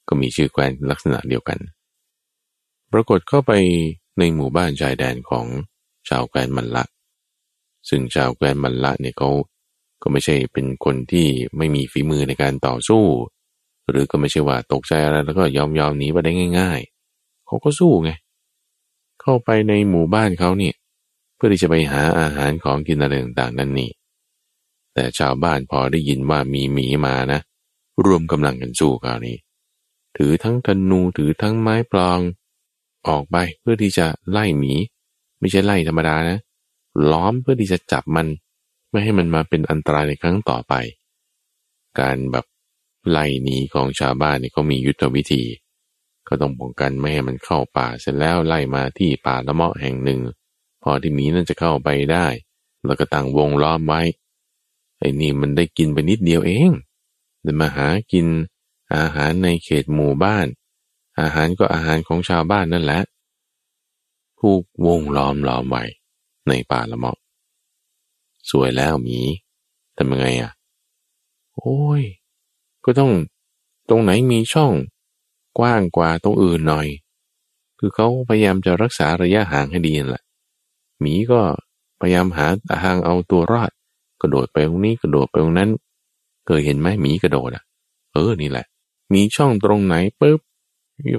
ก็มีชื่อแคว้นลักษณะเดียวกัน ปรากฏเข้าไปในหมู่บ้านชายแดนของชาวแคว้นมันละ ซึ่งชาวแคว้นมันละเนี่ยเขา ก็ไม่ใช่เป็นคนที่ไม่มีฝีมือในการต่อสู้ หรือก็ไม่ใช่ว่าตกใจอะไรแล้วก็ยอมยอมหนีไปได้ง่าย ๆ เขาก็สู้ไง เข้าไปในหมู่บ้านเขาเนี่ยเพื่อที่จะไปหาอาหารของกินอะไรต่างๆ นั่นนี่ แต่ชาวบ้านพอได้ยินว่ามีหมีมานะ รวมกำลังกันสู้คราวนี้ ถือทั้งธนูถือทั้งไม้ปลอง ออกไปเพื่อที่จะไล่หมี ไม่ใช่ไล่ธรรมดานะ ล้อมเพื่อที่จะจับมัน ไม่ให้มันมาเป็นอันตรายในครั้งต่อไป การแบบไล่หนีของชาวบ้านนี่เขามียุทธวิธี ก็ต้องป้องกันไม่ให้มันเข้าป่าเสร็จแล้วไล่มาที่ป่าละเมาะแห่งหนึ่ง พอที่หมีนั่นจะเข้าไปได้ แล้วก็ตั้งวงล้อมไว้ไอ้นี่มันได้กินไปนิดเดียวเองเดินมาหากินอาหารในเขตหมู่บ้าน อาหารก็อาหารของชาวบ้านนั่นแหละผูกวงล้อมล้อมไว้ในป่าละเมาะ สวยแล้วมีทำยังไงอะ โอ้ย ก็ต้องตรงไหนมีช่อง กว้างกว่าตรงอื่นหน่อย คือเขาพยายามจะรักษาระยะห่างให้ดีนั่นแหละหมีก็พยายามหาทางเอาตัวรอด กระโดดไปตรงนี้กระโดดไปตรงนั้นเคยเห็นไหมหมีกระโดดอะ เออนี่แหละ มีช่องตรงไหนปุ๊บ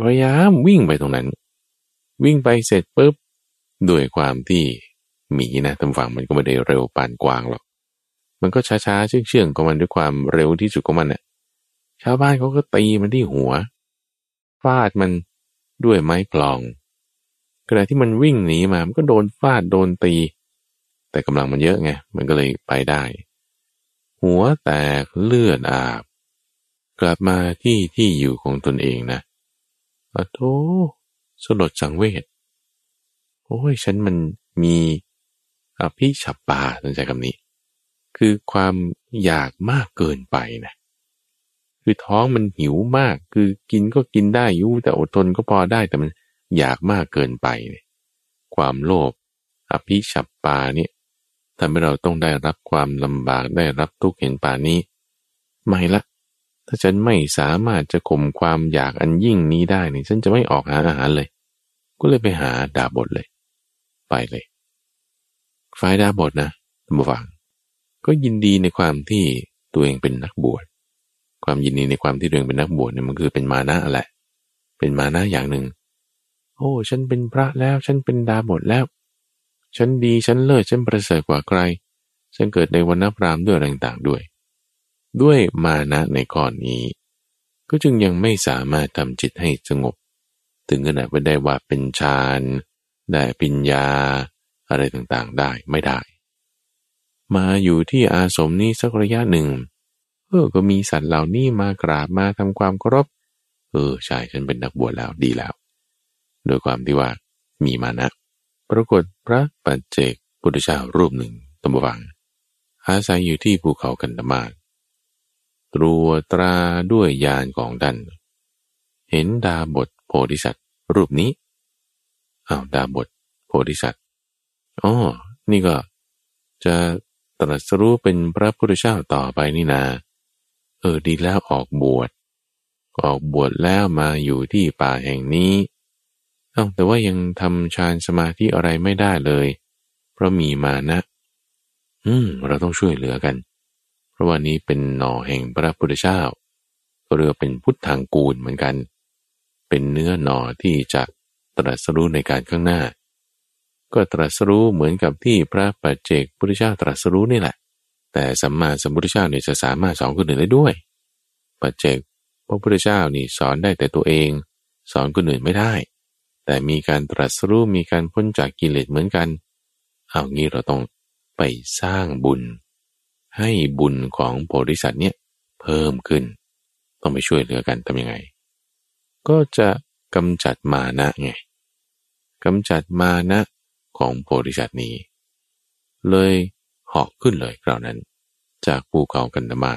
พยายามวิ่งไปตรงนั้น วิ่งไปเสร็จปุ๊บด้วยความที่ หมีนะทางฝั่งมันก็ไม่ได้เร็วปานกวางหรอก มันก็ช้าๆเชื่องๆของมันด้วยความเร็วที่สุดของมันน่ะ ชาวบ้านเขาก็ตีมันที่หัว ฟาดมันด้วยไม้พลองขณะที่มันวิ่งหนีมา มันก็โดนฟาดโดนตี แต่กำลังมันเยอะไง มันก็เลยไปได้ หัวแตกเลือดอาบ กลับมาที่ที่อยู่ของตนเองนะอะโธสลดสังเวช โอ้ย ฉันมันมี อภิฉับปาสนใจคำนี้ คือความอยากมากเกินไปนะคือท้องมันหิวมาก คือกินก็กินได้ยุแต่อดทนก็พอได้แต่มันอยากมากเกินไปเนี่ยความโลภอภิฉับปาเนี่ยทำให้เราต้องได้รับความลำบากได้รับทุกข์เห็นป่านี้ ไม่ละ ถ้าฉันไม่สามารถจะข่มความอยากอันยิ่งนี้ได้นี่ฉันจะไม่ออกหาอาหารเลย ก็เลยไปหาดาบทเลย ไปเลย ฝ่ายดาบทนะท่านผู้ฟัง ก็ยินดีในความที่ตัวเองเป็นนักบวช ความยินดีในความที่ตัวเองเป็นนักบวชเนี่ยมันคือเป็นมานะแหละ เป็นมานะอย่างหนึ่ง โอ้ ฉันเป็นพระแล้ว ฉันเป็นดาบทแล้ว ฉันดี ฉันเลิศ ฉันประเสริฐกว่าใคร ฉันเกิดในวันนับรามด้วยต่างๆด้วย ด้วยมานะในก้อนนี้ ก็จึงยังไม่สามารถทำจิตให้สงบ ถึงขนาดไม่ได้ว่าเป็นฌาน ได้ปัญญา อะไรต่างๆได้ไม่ได้ มาอยู่ที่อาสมนี้สักระยะหนึ่งเออก็มีสัตว์เหล่านี้มากราบมาทำความเคารพเออใช่ฉันเป็นนักบวชแล้วดีแล้ว โดยความที่ว่ามีมานะ ปรากฏพระปัจเจกพุทธเจ้ารูปหนึ่งตมวัง อาศัยอยู่ที่ภูเขากันดมาตรัวตราด้วยยานของดัน เห็นดาบทโพธิสัตว์รูปนี้อ้าวดาบทโพธิสัตว์ อ๋อ นี่ก็ จะตรัสรู้เป็นพระพุทธเจ้าต่อไปนี่นา เออดีแล้วออกบวช ออกบวชแล้วมาอยู่ที่ป่าแห่งนี้อ้าแต่ว่ายังทำฌานสมาธิอะไรไม่ได้เลย เพราะมีมานะ อืม เราต้องช่วยเหลือกัน เพราะว่านี้เป็นหน่อแห่งพระพุทธเจ้าก็เรียกเป็นพุทธังกูลเหมือนกัน เป็นเนื้อหน่อที่จะตรัสรู้ในการข้างหน้า ก็ตรัสรู้เหมือนกับที่พระปัจเจกพุทธเจ้าตรัสรู้นี่แหละ แต่สัมมาสัมพุทธเจ้าเนี่ยจะสามารถสอนคนอื่นได้ด้วย ปัจเจกพระพุทธเจ้านี่สอนได้แต่ตัวเอง สอนคนอื่นไม่ได้ แต่มีการตรัสรู้มีการพ้นจากกิเลสเหมือนกัน เอางี้เราต้องไปสร้างบุญ ให้บุญของโพธิสัตว์เนี่ยเพิ่มขึ้น ต้องไปช่วยเหลือกันทำยังไง ก็จะกำจัดมานะไงกำจัดมานะ ของโพธิสัตว์นี้ เลยเหาะขึ้นเลยคราวนั้น จากภูเขากันตมา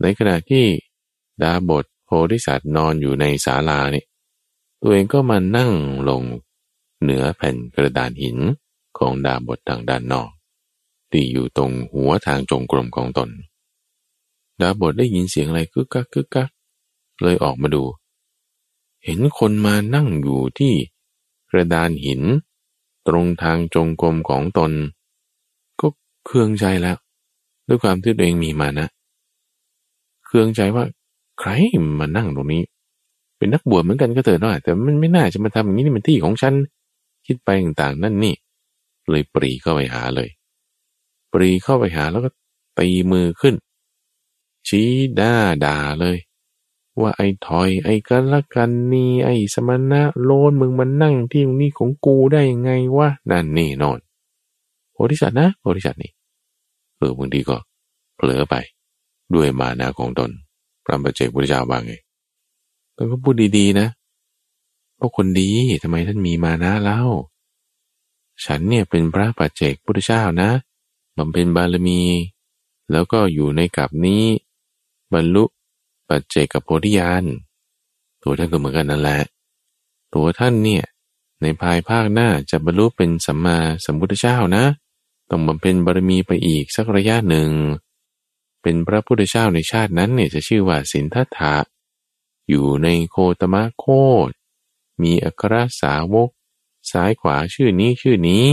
ในขณะที่ดาบทโพธิสัตว์นอนอยู่ในศาลาเนี่ยตัวเองก็มานั่งลงเหนือแผ่นกระดานหินของดาบททางด้านนอกที่อยู่ตรงหัวทางจงกรมของตน ดาบทได้ยินเสียงอะไรกึกกักกึกกักเลยออกมาดู เห็นคนมานั่งอยู่ที่กระดานหิน ตรงทางจงกรมของตน ก็เครื่องใจแล้ว ด้วยความที่ตัวเองมีมานะเครื่องใจว่าใครมานั่งตรงนี้ เป็นนักบวชเหมือนกันก็เถอะนะแต่มันไม่น่าจะมาทำอย่างนี้นี่มันที่ของฉัน คิดไปต่างๆ นั่นนี่ เลยปรีเข้าไปหาเลย ปรีเข้าไปหาแล้วก็ตีมือขึ้น ชี้ด้าด่าเลย ว่าไอ้ถอย ไอ้กันละกันนี่ไอ้สมณะโลนมึงมันนั่งที่ตรงนี้ของกูได้ยังไงวะนั่นนี่นอนโพธิสัตว์นะโพธิสัตว์นี่เออบางทีก็เผลอไปด้วยมานาของตนพระบัจเจกพุทธเจ้าว่าไงต้ก็พูดดีๆนะเพราะคนดีทำไมท่านมีมานะเล่า ฉันเนี่ยเป็นพระปัจเจกพุทธเจ้านะบำเพ็ญบารมี แล้วก็อยู่ในกับนี้ บรรลุ ปัจเจกโพธิญาณตัวท่านก็เหมือนกันนั่นแหละ ตัวท่านเนี่ยในภายภาคหน้าจะบรรลุเป็นสัมมาสัมพุทธเจ้านะ ต้องบำเพ็ญบารมีไปอีกสักระยะหนึ่ง เป็นพระพุทธเจ้าในชาตินั้นเนี่ยจะชื่อว่าสินทัตถะอยู่ในโคตมะโคดมีอัครสาวก ซ้ายขวาชื่อนี้ชื่อนี้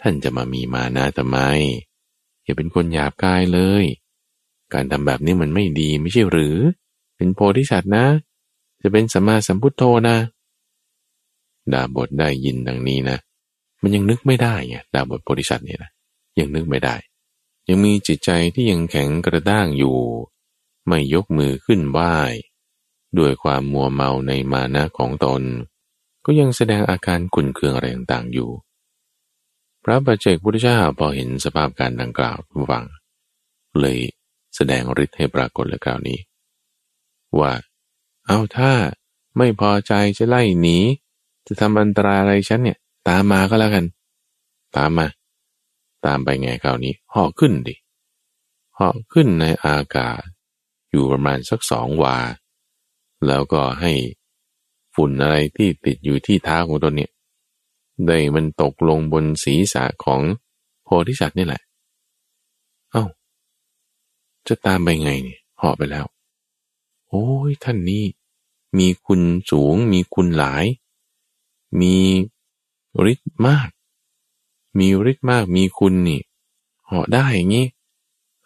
ท่านจะมามีมานะทำไมอย่าเป็นคนหยาบกายเลย การทำแบบนี้มันไม่ดีไม่ใช่หรือ เป็นโพธิสัตว์นะ จะเป็นสัมมาสัมพุทโธนะดาบทได้ยินดังนี้นะ มันยังนึกไม่ได้ไงดาบทโพธิสัตว์เนี่ยนะยังนึกไม่ได้ ยังมีจิตใจที่ยังแข็งกระด้างอยู่ ไม่ยกมือขึ้นไหว้ด้วยความมัวเมาในมานะของตน ก็ยังแสดงอาการขุ่นเคืองอะไรต่างๆอยู่ พระบัจเจกพุทธเจ้าพอเห็นสภาพการดังกล่าวฟัง เลย แสดงฤทธิ์ให้ปรากฏเลยคราวนี้ ว่า เอาถ้าไม่พอใจจะไล่หนี จะทำอันตรายอะไรฉันเนี่ย ตามมาก็แล้วกัน ตามมา ตามไปไงคราวนี้ห่อขึ้นดิห่อขึ้นในอากาศ อยู่ประมาณสักสองวา แล้วก็ให้ฝุ่นอะไรที่ติดอยู่ที่เท้าของตนเนี่ยได้มันตกลงบนศีรษะของโพธิสัตว์นี่แหละ เอา้า จะตามไปไงเนี่ยหอบไปแล้ว โอ้ยท่านนี้ มีคุณสูง มีคุณหลาย มีฤทธิ์มาก มีฤทธิ์มากมีคุณนี่เหาะได้อย่างนี้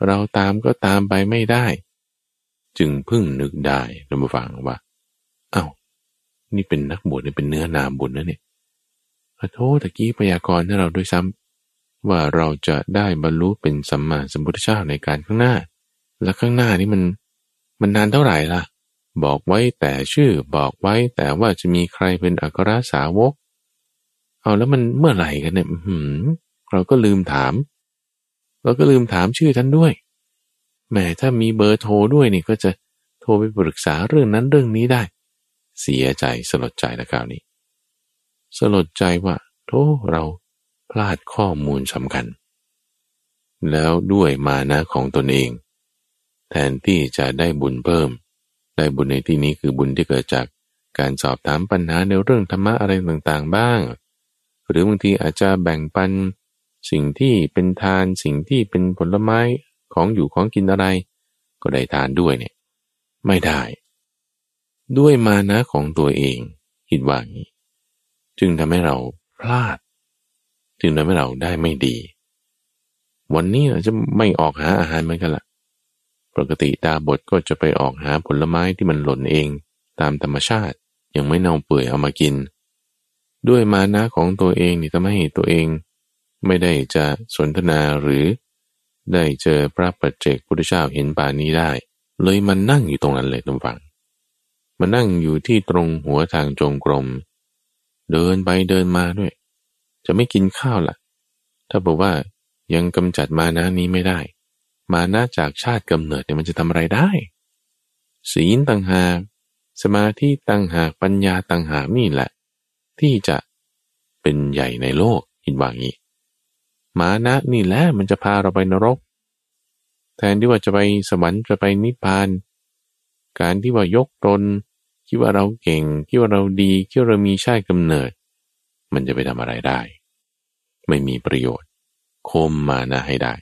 เราตามก็ตามไปไม่ได้ จึงพึ่งนึกได้นำมาฟังว่าเอา้านี่เป็นนักบวชนี่เป็นเนื้อนามบุญนะเนี่ยขอโทษตะกี้พยากรณ์ให้เราด้วยซ้ำว่าเราจะได้บรรลุเป็นสัมมาสัมพุทธเจ้าในการข้างหน้า แล้วข้างหน้านี่มันมันนานเท่าไหร่ล่ะ บอกไว้แต่ชื่อบอกไว้แต่ว่าจะมีใครเป็นอัครสาวก เอาแล้วมันเมื่อไหร่กันเนี่ยหืมเราก็ลืมถาม เราก็ลืมถามชื่อท่านด้วยแหมถ้ามีเบอร์โทรด้วยนี่ก็จะโทรไปปรึกษาเรื่องนั้นเรื่องนี้ได้ เสียใจสลดใจนะคราวนี้ สลดใจว่าโธ่เราพลาดข้อมูลสำคัญ แล้วด้วยมานะของตนเอง แทนที่จะได้บุญเพิ่ม ได้บุญในที่นี้คือบุญที่เกิดจากการสอบถามปัญหาในเรื่องธรรมะอะไรต่างๆบ้าง หรือบางทีอาจจะแบ่งปันสิ่งที่เป็นทานสิ่งที่เป็นผลไม้ของอยู่ของกินอะไร ก็ได้ทานด้วยเนี่ย ไม่ได้ ด้วยมานะของตัวเองคิดว่างี้ จึงทำให้เราพลาด จึงทำให้เราได้ไม่ดี วันนี้เราจะไม่ออกหาอาหารเหมือนกันละ ปกติดาบทก็จะไปออกหาผลไม้ที่มันหล่นเองตามธรรมชาติยังไม่เน่าเปื่อยเอามากิน ด้วยมานะของตัวเองนี่ทำให้ตัวเอง ไม่ได้จะสนทนาหรือ ได้เจอพระปัจเจกพุทธเจ้าเห็นป่านี้ได้ เลยมันนั่งอยู่ตรงนั้นเลยทุกฝังมานั่งอยู่ที่ตรงหัวทางจงกรม เดินไปเดินมาด้วย จะไม่กินข้าวละ่ะ ถ้าบอกว่ายังกำจัดมานะนี้ไม่ได้ มานะจากชาติกำเนิดเนี่ยมันจะทำอะไรได้ ศีลต่างหากสมาธิต่างหากปัญญาต่างหากนี่แหละ ที่จะเป็นใหญ่ในโลกอินวางี้มานะนี่แหละมันจะพาเราไปนรก แทนที่ว่าจะไปสวรรค์จะไปนิพพาน การที่ว่ายกตนคิดว่าเราเก่งคิดว่าเราดีคิดว่าเรามีชาติกำเนิด มันจะไปทำอะไรได้ ไม่มีประโยชน์ คมมานะให้ได้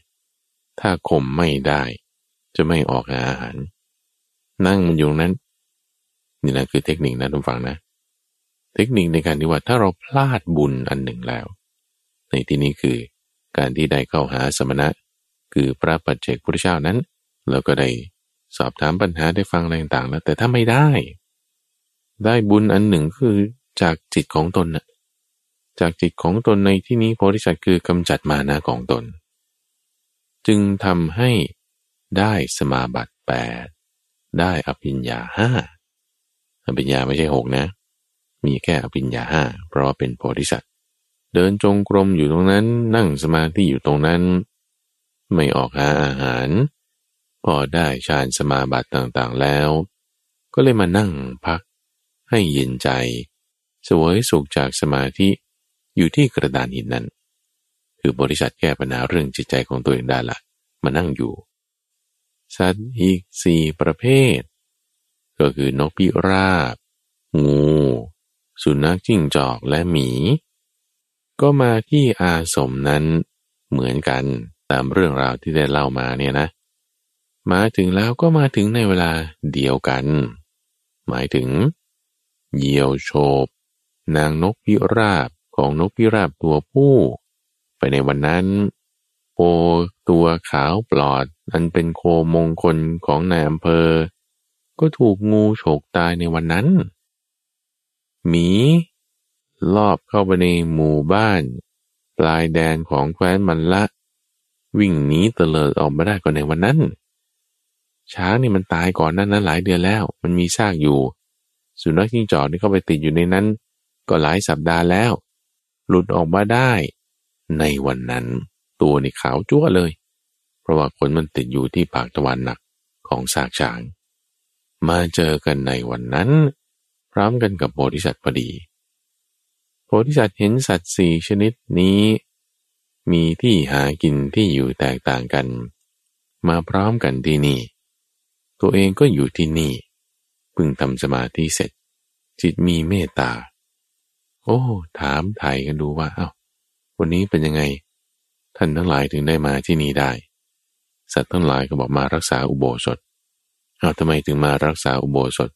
ถ้าคมไม่ได้ จะไม่ออกหาอาหาร นั่งมันอยู่นั้น นี่นะคือเทคนิคนะทุกฝังนะ เทคนิคในการที่ว่าถ้าเราพลาดบุญอันหนึ่งแล้ว ในที่นี้คือการที่ได้เข้าหาสมณะ คือพระปัจเจกพุทธเจ้านั้นเราก็ได้สอบถามปัญหาได้ฟังอะไรต่างๆแล้ว แต่ถ้าไม่ได้ ได้บุญอันหนึ่งคือจากจิตของตนนะจากจิตของตนในที่นี้โพธิสัตว์คือกำจัดมานาของตน จึงทำให้ได้สมาบัติแปดได้อภิญญาห้าอภิญญาไม่ใช่หกนะ มีแค่อภิญญาห้าเพราะเป็นโพธิสัตว์เดินจงกรมอยู่ตรงนั้น นั่งสมาธิอยู่ตรงนั้น ไม่ออกหาอาหาร พอได้ฌานสมาบัติต่างๆแล้ว ก็เลยมานั่งพัก ให้เย็นใจ สวยสุขจากสมาธิอยู่ที่กระดานหินนั้น คือบริษัทแก้ปัญหาเรื่องจิตใจของตัวเองได้ละมานั่งอยู่ สัตว์อีกสี่ประเภท ก็คือนกพิราบ งู สุนัขจิ้งจอกและหมี ก็มาที่อาสมนั้นเหมือนกันตามเรื่องราวที่ได้เล่ามาเนี่ยนะ มาถึงแล้วก็มาถึงในเวลาเดียวกัน หมายถึงเหยี่ยวโฉบนางนกพิราบของนกพิราบตัวผู้ ไปในวันนั้นโคตัวขาวปลอด อันเป็นโคมงคลของนายอำเภอ ก็ถูกงูฉกตายในวันนั้น หมีลอบเข้าไปในหมู่บ้าน ปลายแดนของแคว้นมันละ วิ่งหนีเตลิดออกมาได้ก่อนในวันนั้นช้างนี่มันตายก่อนนั้นนั้นหลายเดือนแล้ว มันมีซากอยู่ สุนัขจิ้งจอกนี่เข้าไปติดอยู่ในนั้น ก็หลายสัปดาห์แล้ว หลุดออกมาได้ ในวันนั้น ตัวนี่ขาวจั่วเลย เพราะว่าขนมันติดอยู่ที่ปากตะวันหนักของสากช้าง มาเจอกันในวันนั้น พร้อมกันกับโพธิสัตว์พอดี โพธิสัตว์เห็นสัตว์สี่ชนิดนี้ มีที่หากินที่อยู่แตกต่างกัน มาพร้อมกันที่นี่ ตัวเองก็อยู่ที่นี่พึงทำสมาธิเสร็จ จิตมีเมตตา โอ้ ถามไทยกันดูว่าเอา้า วันนี้เป็นยังไง ท่านทั้งหลายถึงได้มาที่นี่ได้ สัตว์ทั้งหลายก็บอกมารักษาอุโบสถเอาทำไมถึงมารักษาอุโบสถ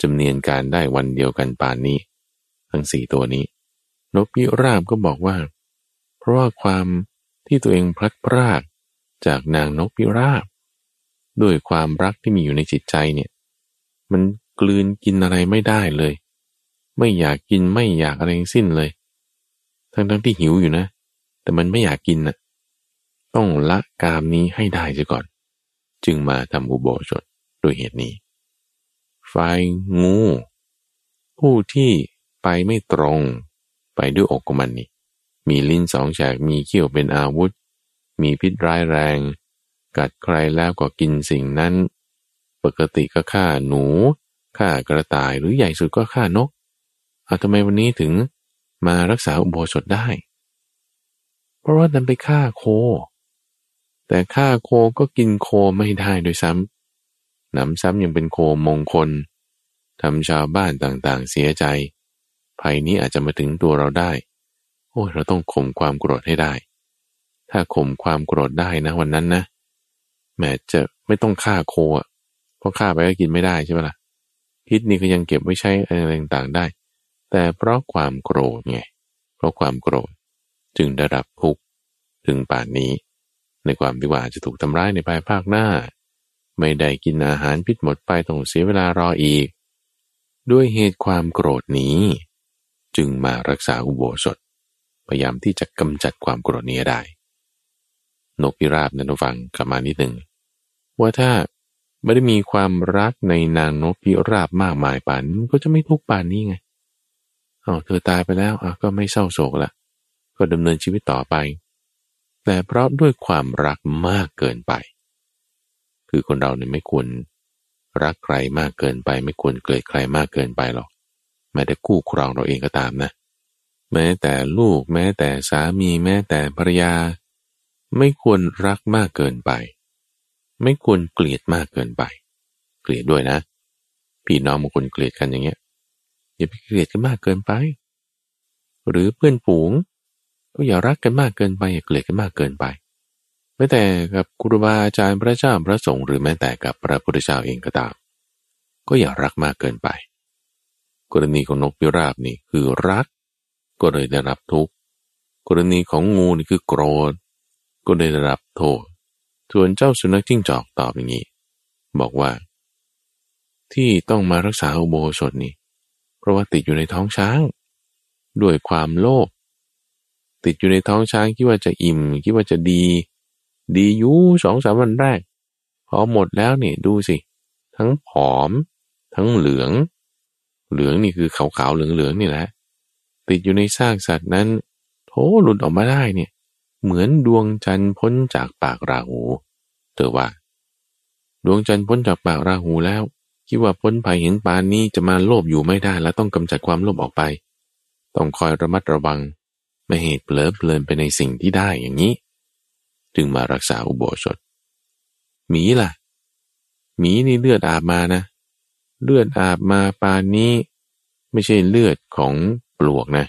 จำเนียนการได้วันเดียวกันป่านนี้ ทั้งสี่ตัวนี้นกพิราบก็บอกว่า เพราะว่าความที่ตัวเองพลัดพรากจากนางนกพิราบ ด้วยความรักที่มีอยู่ในจิตใจเนี่ย มันกลืนกินอะไรไม่ได้เลย ไม่อยากกินไม่อยากอะไรทั้งสิ้นเลย ทั้งทั้งที่หิวอยู่นะ แต่มันไม่อยากกินนะ่ะต้องละกามนี้ให้ได้เสียก่อน จึงมาทำอุโบสถโดยเหตุนี้ฝ่ายงู ผู้ที่ไปไม่ตรง ไปด้วยอกของมันนี่ มีลิ้นสองแฉกมีเขี้ยวเป็นอาวุธ มีพิษร้ายแรง กัดใครแล้วก็กินสิ่งนั้น ปกติก็ฆ่าหนู ฆ่ากระต่ายหรือใหญ่สุดก็ฆ่านกเอาทำไมวันนี้ถึง มารักษาอุโบสถได้ เพราะว่าดันไปฆ่าโค แต่ฆ่าโคก็กินโคไม่ได้โดยซ้ำหนำซ้ำยังเป็นโคมงคลทำชาวบ้านต่างๆ เสียใจ ภัยนี้อาจจะมาถึงตัวเราได้ โอ้เราต้องข่มความโกรธให้ได้ ถ้าข่มความโกรธได้นะวันนั้นนะแม้จะไม่ต้องฆ่าโคอะเพราะฆ่าไปก็กินไม่ได้ใช่ไหมล่ะพิษนี่ก็ยังเก็บไว้ใช้อะไรต่างๆได้ แต่เพราะความโกรธไง เพราะความโกรธจึงได้รับทุกข์ถึงป่านนี้ ในความที่ว่าจะถูกทำร้ายในภายภาคหน้า ไม่ได้กินอาหารพิษหมดไปต้องเสียเวลารออีก ด้วยเหตุความโกรธนี้ จึงมารักษาอุโบสถ พยายามที่จะกำจัดความโกรธนี้ได้ นกพิราบนันฟังกลับมานิดหนึ่ง ว่าถ้าไม่ได้มีความรักในนางนกพิราบมากมายป่านก็จะไม่ทุกป่านนี้ไง อ๋อเธอตายไปแล้วอะก็ไม่เศร้าโศกละก็ดำเนินชีวิตต่อไป แต่เพราะด้วยความรักมากเกินไป คือคนเราเนี่ยไม่ควรรักใครมากเกินไป ไม่ควรเกลียดใครมากเกินไปหรอกแม้แต่คู่ครองเราเองก็ตามนะ แม้แต่ลูกแม้แต่สามีแม้แต่ภรรยา ไม่ควรรักมากเกินไป ไม่ควรเกลียดมากเกินไป เกลียดด้วยนะพี่น้องบางคนเกลียดกันอย่างเงี้ย อย่าไปเกลียดกันมากเกินไป หรือเพื่อนฝูงก็อย่ารักกันมากเกินไปอย่าเกลียดกันมากเกินไปแม้แต่กับครูบาอาจารย์พระเจ้าพระสงฆ์หรือแม้แต่กับพระพุทธเจ้าเองก็ตาม ก็อย่ารักมากเกินไป กรณีของนกพิราบนี่คือรัก ก็เลยได้รับทุกข์กรณีของงูนี่คือโกรธ ก็ได้รับโทษส่วนเจ้าสุนัขจิ้งจอกตอบอย่างนี้บอกว่า ที่ต้องมารักษาอุโบสถนี่ เพราะว่าติดอยู่ในท้องช้าง ด้วยความโลภติดอยู่ในท้องช้างคิดว่าจะอิ่มคิดว่าจะดี ดีอยู่สองสามวันแรก พอหมดแล้วเนี่ยดูสิ ทั้งผอม ทั้งเหลือง เหลืองนี่คือขาวๆเหลืองๆนี่แหละ ติดอยู่ในซากสัตว์นั้นโถหลุดออกมาได้เนี่ย เหมือนดวงจันทร์พ้นจากปากราหู เธอว่า ดวงจันทร์พ้นจากปากราหูแล้ว คิดว่าพ้นภัยเห็นปานนี้จะมาโลภอยู่ไม่ได้ แล้วต้องกำจัดความโลภออกไป ต้องคอยระมัดระวัง ไม่เหตุเผลอเพลินไปในสิ่งที่ได้อย่างนี้ จึงมารักษาอุโบสถหมีล่ะหมีนี่เลือดอาบมานะ เลือดอาบมาปานนี้ ไม่ใช่เลือดของปลวกนะ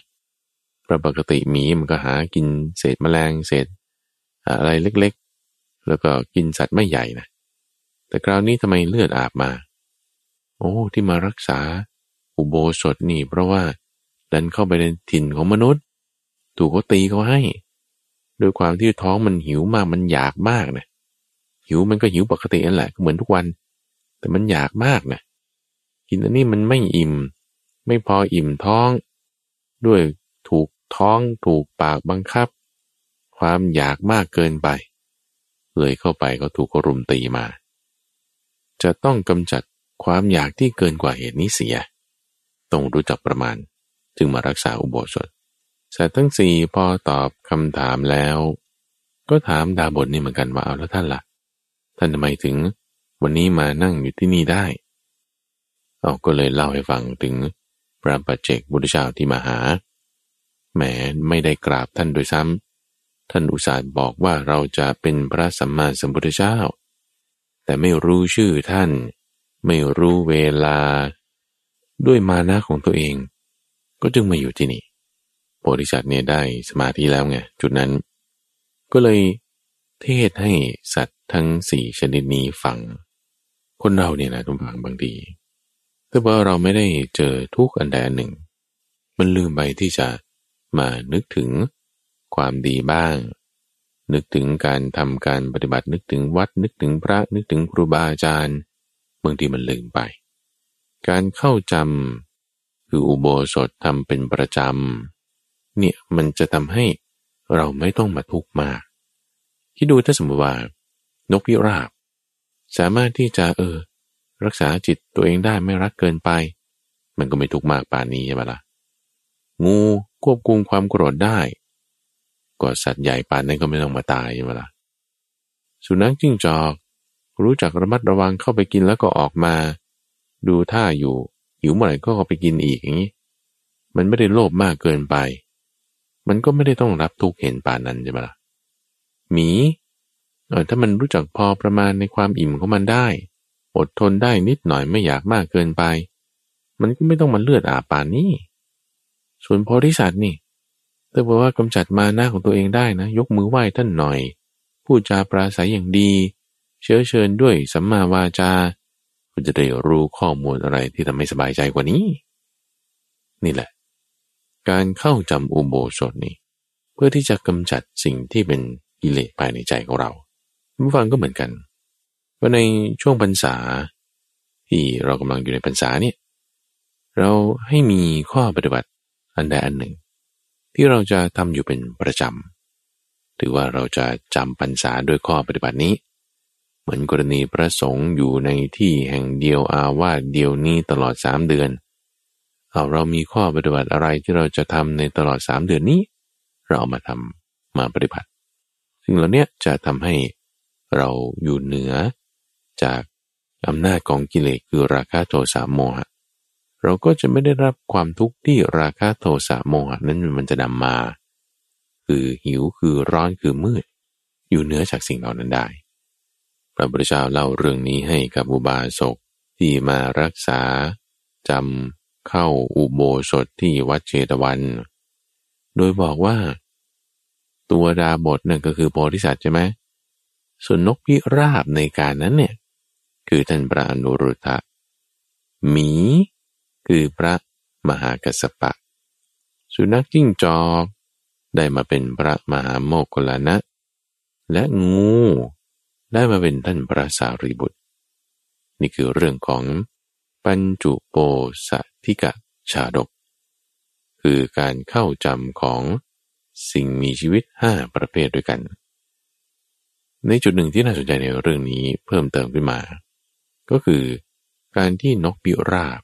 ปกติหมีมันก็หากินเศษแมลงเศษ อะไรเล็กๆ แล้วก็กินสัตว์ไม่ใหญ่นะแต่คราวนี้ทำไมเลือดอาบมา อ้ที่มารักษาอุโบสถนี่ เพราะว่าดันเข้าไปในถิ่นของมนุษย์ ถูกเขาตีเขาให้โดยความที่ท้องมันหิวมากมันอยากมากนะหิวมันก็หิวปกตินั่นแหละเหมือนทุกวัน แต่มันอยากมากนะกินอันนี้มันไม่อิ่ม ไม่พออิ่มท้อง ด้วยถูกท้องถูกปากบังคับ ความอยากมากเกินไป เลยเข้าไปก็ถูกรุมตีมา จะต้องกำจัด ความอยากที่เกินกว่าเหตุนี้เสีย ต้องรู้จักประมาณ จึงมารักษาอุโบสถสัตว์ทั้งสี่พอตอบคำถามแล้ว ก็ถามดาบทนี่เหมือนกันว่าเอาแล้วท่านละ่ะ ท่านทำไมถึงวันนี้มานั่งอยู่ที่นี่ได้ เอาก็เลยเล่าให้ฟังถึงพระปัจเจกบุตรชาที่มาหา แหมไม่ได้กราบท่านโดยซ้ำท่านอุตส่าห์บอกว่าเราจะเป็นพระสัมมาสัมพุทธเจ้า แต่ไม่รู้ชื่อท่าน ไม่รู้เวลา ด้วยมานะของตัวเอง ก็จึงมาอยู่ที่นี่โพธิสัตว์เนี่ยได้สมาธิแล้วไงจุดนั้น ก็เลยเทศให้สัตว์ทั้งสี่ชนิดนี้ฟัง คนเราเนี่ยนะทุกฝังบางทีถ้าว่าเราไม่ได้เจอทุกอันใดอันหนึ่ง มันลืมไปที่จะมานึกถึงความดีบ้าง นึกถึงการทำการปฏิบัตินึกถึงวัดนึกถึงพระนึกถึงครูบาอาจารย์ บางทีมันลืมไป การเข้าจำคืออุโบสถทำเป็นประจำเนี่ยมันจะทำให้เราไม่ต้องมาทุกข์มาก คิดดูถ้าสมมติว่านกพิราบ สามารถที่จะเออ รักษาจิตตัวเองได้ไม่รักเกินไป มันก็ไม่ทุกข์มากป่านนี้ใช่ไหมละ่ะงูควบคุมความโกรธได้ก็สัตว์ใหญ่ป่านนั้นก็ไม่ต้องมาตายใช่ไหมละ่ะสุนัขจิ้งจอก รู้จักระมัดระวังเข้าไปกินแล้วก็ออกมา ดูท่าอยู่ หิวเมื่อไหร่ก็เข้าไปกินอีกอย่างนี้ มันไม่ได้โลภมากเกินไป มันก็ไม่ได้ต้องรับทุกเห็นป่านนั้นใช่ไหมล่ะหมีเออถ้ามันรู้จักพอประมาณในความอิ่มของมันได้ อดทนได้นิดหน่อยไม่อยากมากเกินไป มันก็ไม่ต้องมาเลือดอาป่านนี้ส่วนโพธิสัตว์นี่ถ้าบอกว่ากำจัดมาหน้าของตัวเองได้นะ ยกมือไหว้ท่านหน่อย พูดจาปราศัยอย่างดี เชื้อเชิญด้วยสัมมาวาจาก็จะได้รู้ข้อมูลอะไรที่ทำให้สบายใจกว่านี้ นี่แหละ การเข้าจำอุโบสถนี้เพื่อที่จะกำจัดสิ่งที่เป็นกิเลสภายในใจของเราผู้ฟังก็เหมือนกันว่าในช่วงพรรษา ที่เรากำลังอยู่ในพรรษาเนี่ยเราให้มีข้อปฏิบัติอันใดอันหนึ่ง ที่เราจะทำอยู่เป็นประจำถือว่าเราจะจำพรรษาด้วยข้อปฏิบัตินี้ เหมือนกรณีพระสงฆ์อยู่ในที่แห่งเดียวอาวาสเดียวนี้ตลอดสามเดือน เอาเรามีข้อปฏิบัติอะไรที่เราจะทำในตลอดสามเดือนนี้ เราเอามาทำมาปฏิบัติ สิ่งเหล่านี้จะทำให้เราอยู่เหนือ จากอำนาจของกิเลสคือราคะโทสะโมหะ เราก็จะไม่ได้รับความทุกข์ที่ราคะโทสะโมหะนั้นมันจะนำมา คือหิวคือร้อนคือมืด อยู่เหนือจากสิ่งเหล่านั้นได้ พระพุทธเจ้าเล่าเรื่องนี้ให้กับอุบาสกที่มารักษาจำเข้าอุโบสถที่วัดเชตวัน โดยบอกว่า ตัวดาบทนั่นก็คือโพธิสัตว์ใช่ไหมส่วนนกพิราบในการนั้นเนี่ย คือท่านพระอนุรุทธะหมี คือพระมหากัสปะ สุนัขจิ้งจอกได้มาเป็นพระมหาโมกขลานะ และงู ได้มาเป็นท่านพระสารีบุตร นี่คือเรื่องของปัญจุโปสธิกะชาดก คือการเข้าจำของสิ่งมีชีวิตห้าประเภทด้วยกัน ในจุดหนึ่งที่น่าสนใจในเรื่องนี้เพิ่มเติมขึ้นมา ก็คือการที่นกพิราบ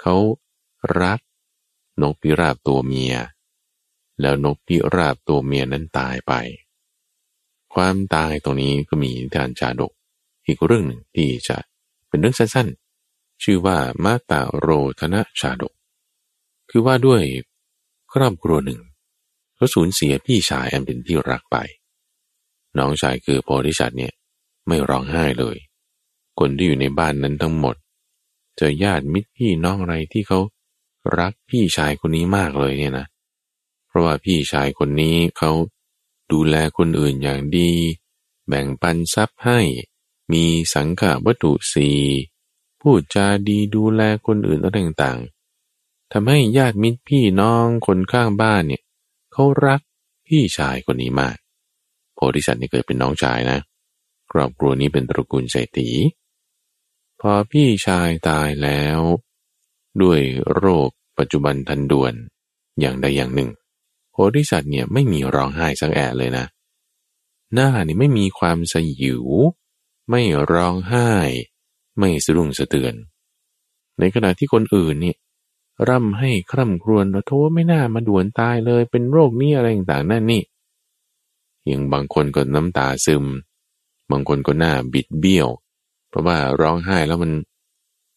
เขารักนกพิราบตัวเมีย แล้วนกพิราบตัวเมียนั้นตายไป ความตายตรงนี้ก็มีทานชาดก อีกเรื่องหนึ่งที่จะเป็นเรื่องสั้นๆ ชื่อว่ามาตาโรธนะชาดก คือว่าด้วยครอบครัวหนึ่งเขาสูญเสียพี่ชายอันเป็นที่รักไป น้องชายคือโพธิสัตว์เนี่ยไม่ร้องไห้เลย คนที่อยู่ในบ้านนั้นทั้งหมด เจอญาติมิตรพี่น้องอะไรที่เขารักพี่ชายคนนี้มากเลยเนี่ยนะ เพราะว่าพี่ชายคนนี้เขา ดูแลคนอื่นอย่างดี แบ่งปันทรัพย์ให้ มีสังขาวัตถุสีพูดจาดีดูแลคนอื่นอะไรต่างๆทำให้ญาติมิตรพี่น้องคนข้างบ้านเนี่ยเขารักพี่ชายคนนี้มาก โพธิสัตว์นี่เกิดเป็นน้องชายนะ ครอบครัวนี้เป็นตระกูลเศรษฐี พอพี่ชายตายแล้ว ด้วยโรคปัจจุบันทันด่วนอย่างใดอย่างหนึ่ง โพธิสัตว์เนี่ยไม่มีร้องไห้สักแอะเลยนะ หน้านี่ไม่มีความสยิว ไม่ร้องไห้ ไม่สะดุ้งสะเตือน ในขณะที่คนอื่นเนี่ยร่ำให้คร่ำครวญโทษไม่น่ามาด่วนตายเลย เป็นโรคนี้อะไรต่างๆนั่นนี่ยังบางคนก็น้ำตาซึม บางคนก็หน้าบิดเบี้ยว เพราะว่าร้องไห้แล้วมัน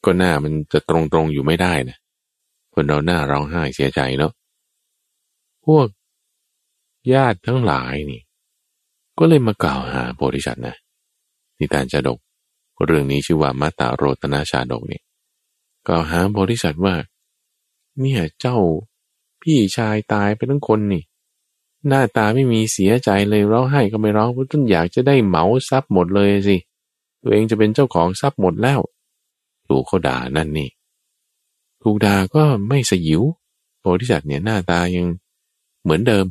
ก็หน้ามันจะตรงๆอยู่ไม่ได้นะคนเราหน้าร้องไห้เสียใจเนาะ พวกญาติทั้งหลายนี่ ก็เลยมากล่าวหาโพธิสัตว์นะนิทานชาดก เรื่องนี้ชื่อว่ามาตาโรตนาชาดกนี่กล่าวหาโพธิสัตว์ว่า เนี่ยเจ้าพี่ชายตายไปทั้งคนนี่ หน้าตาไม่มีเสียใจเลยร้องไห้ก็ไม่ร้องเพราะต้นอยากจะได้เหมาทรัพย์หมดเลยสิ ตัวเองจะเป็นเจ้าของทรัพย์หมดแล้วถูกเขาด่านั่นนี่ถูกด่าก็ไม่สยิวโพธิสัตว์เนี่ยหน้าตายัง เหมือนเดิม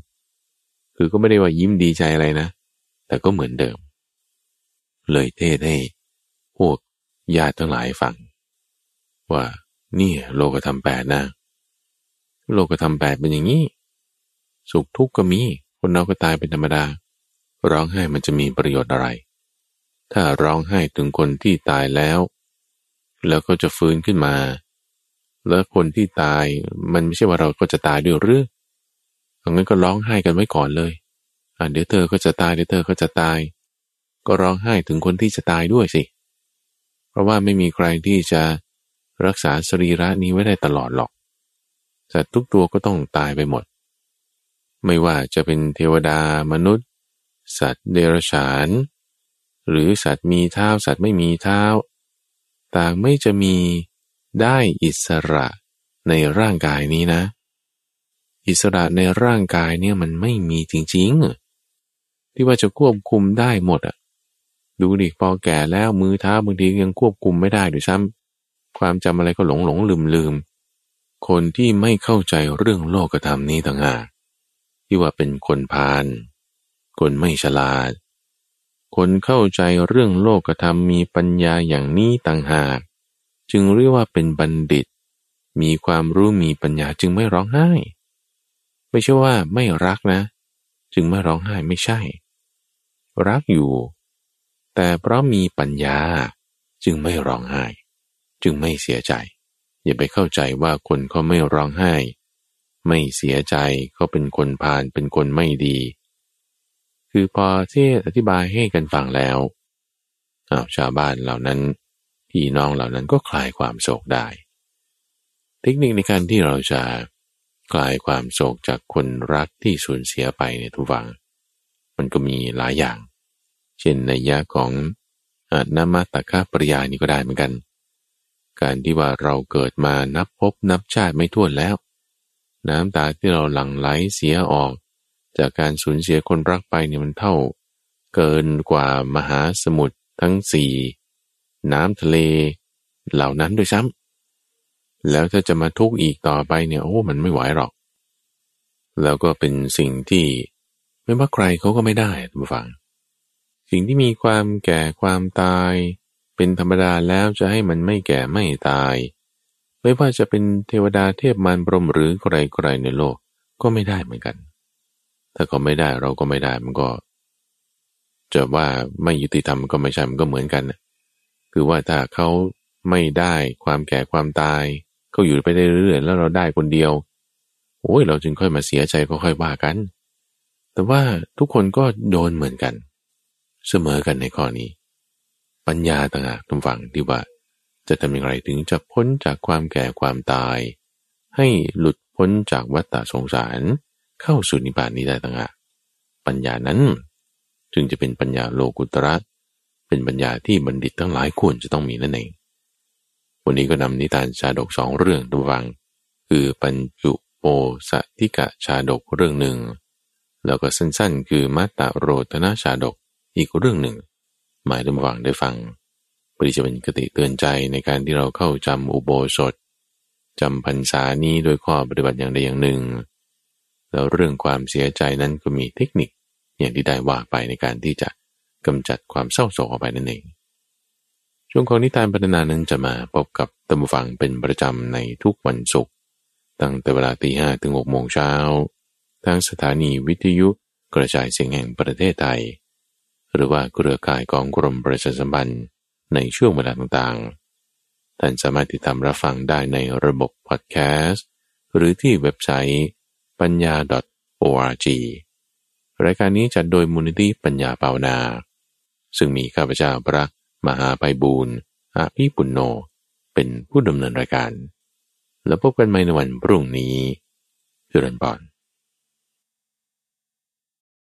คือก็ไม่ได้ว่ายิ้มดีใจอะไรนะ แต่ก็เหมือนเดิม เลยเทศให้พวกญาติทั้งหลายฟัง ว่านี่โลกธรรมแปดนะ โลกธรรมแปดเป็นอย่างนี้ สุขทุกข์ก็มี คนเราก็ตายเป็นธรรมดา ร้องไห้มันจะมีประโยชน์อะไร ถ้าร้องไห้ถึงคนที่ตายแล้ว แล้วก็จะฟื้นขึ้นมา แล้วคนที่ตายมันไม่ใช่ว่าเราก็จะตายด้วยหรือ งั้นก็ร้องไห้กันไว้ก่อนเลย อ่าเดี๋ยวเธอก็จะตายเดี๋ยวเธอก็จะตาย ก็ร้องไห้ถึงคนที่จะตายด้วยสิ เพราะว่าไม่มีใครที่จะรักษาสรีระนี้ไว้ได้ตลอดหรอก สัตว์ทุกตัวก็ต้องตายไปหมด ไม่ว่าจะเป็นเทวดามนุษย์ สัตว์เดรัจฉาน หรือสัตว์มีเท้าสัตว์ไม่มีเท้า ต่างไม่จะมีได้อิสระในร่างกายนี้นะ อิสระในร่างกายเนี่ยมันไม่มีจริงๆ ที่ว่าจะควบคุมได้หมดอะ ดูดิพอแก่แล้วมือเท้าบางทียังควบคุมไม่ได้ด้วยซ้ำความจำอะไรก็หลงหลงลืมลืมคนที่ไม่เข้าใจเรื่องโลกธรรมนี้ต่างหากที่ว่าเป็นคนพาลคนไม่ฉลาด คนเข้าใจเรื่องโลกธรรมมีปัญญาอย่างนี้ต่างหาก จึงเรียกว่าเป็นบัณฑิต มีความรู้มีปัญญาจึงไม่ร้องไห้ ไม่ใช่ว่าไม่รักนะ จึงไม่ร้องไห้ไม่ใช่ รักอยู่ แต่เพราะมีปัญญาจึงไม่ร้องไห้ จึงไม่เสียใจ อย่าไปเข้าใจว่าคนเขาไม่ร้องไห้ ไม่เสียใจเขาเป็นคนพาลเป็นคนไม่ดี คือพอที่อธิบายให้กันฟังแล้วอาชาวบ้านเหล่านั้นพี่น้องเหล่านั้นก็คลายความโศกได้ เทคนิคในการที่เราจะ คลายความโศกจากคนรักที่สูญเสียไปในทุกฝัง มันก็มีหลายอย่าง เช่นในยะของอานามาตคาปริยานี่ก็ได้เหมือนกัน การที่ว่าเราเกิดมานับพบนับชาติไม่ถ้วนแล้ว น้ำตาที่เราหลั่งไหลเสียออก จากการสูญเสียคนรักไปเนี่ยมันเท่า เกินกว่ามหาสมุทรทั้งสี่น้ำทะเล เหล่านั้นด้วยซ้ำ แล้วถ้าจะมาทุกข์อีกต่อไปเนี่ยโอ้มันไม่ไหวหรอก แล้วก็เป็นสิ่งที่ไม่ว่าใครเขาก็ไม่ได้ทุกฝัง สิ่งที่มีความแก่ความตาย เป็นธรรมดาแล้วจะให้มันไม่แก่ไม่ตาย ไม่ว่าจะเป็นเทวดาเทพมารพรมหรือใครๆในโลกก็ไม่ได้เหมือนกัน ถ้าเขาไม่ได้เราก็ไม่ได้มันก็จะว่าไม่ยุติธรรมก็ไม่ใช่มันก็เหมือนกัน คือว่าถ้าเขาไม่ได้ความแก่ความตาย เขาอยู่ไปได้เรื่อยๆแล้วเราได้คนเดียวโอ้ยเราจึงค่อยมาเสียใจก็ค่อยว่ากัน แต่ว่าทุกคนก็โดนเหมือนกัน เสมอกันในข้อนี้ ปัญญาต่างหากทุกฝั่งที่ว่า จะทำอย่างไรถึงจะพ้นจากความแก่ความตาย ให้หลุดพ้นจากวัฏฏะสงสาร เข้าสู่นิพพานนี้ได้ต่างหากปัญญานั้น จึงจะเป็นปัญญาโลกุตระ เป็นปัญญาที่บัณฑิตทั้งหลายควรจะต้องมีนั่นเอง วันนี้ก็นำนิทานชาดกสองเรื่องตัววัง คือปัญจุโปสติกะชาดกเรื่องหนึ่ง แล้วก็สั้นๆ คือมัตตโรตนาชาดกอีกเรื่องหนึ่ง หมายถึงฟังได้ฟังเพื่อจะเป็นกติเตือนใจในการที่เราเข้าจำอุโบสถจำพรรษานี้โดยข้อปฏิบัติอย่างใดอย่างหนึ่ง แล้วเรื่องความเสียใจนั้นก็มีเทคนิคอย่างที่ได้ว่าไปในการที่จะกำจัดความเศร้าโศกออกไปนั่นเอง ช่วงของนิทานพัฒนานั้นจะมาพบกับตัมบูฟังเป็นประจำในทุกวันศุกร์ตั้งแต่เวลาตีห้ถึงหกโมงเช้าทางสถานีวิทยุกระจายเสียงแห่งประเทศไทย หรือว่าเครือข่ายของกรมประชาสัมพันธ์ในช่วงเวลาต่างๆ ท่านสามารถติดตามรับฟังได้ในระบบพอดแคสต์หรือที่เว็บไซต์ปัญญา .org รายการนี้จัดโดยมูลนิธิปัญญาเปานา ซึ่งมีข้าพเจ้าพระ มหาไปบูรณ์อาภีปุณโญเป็นผู้ดำเนินรายการ แล้วพบกันใหม่ในวันพรุ่งนี้เจริญปอน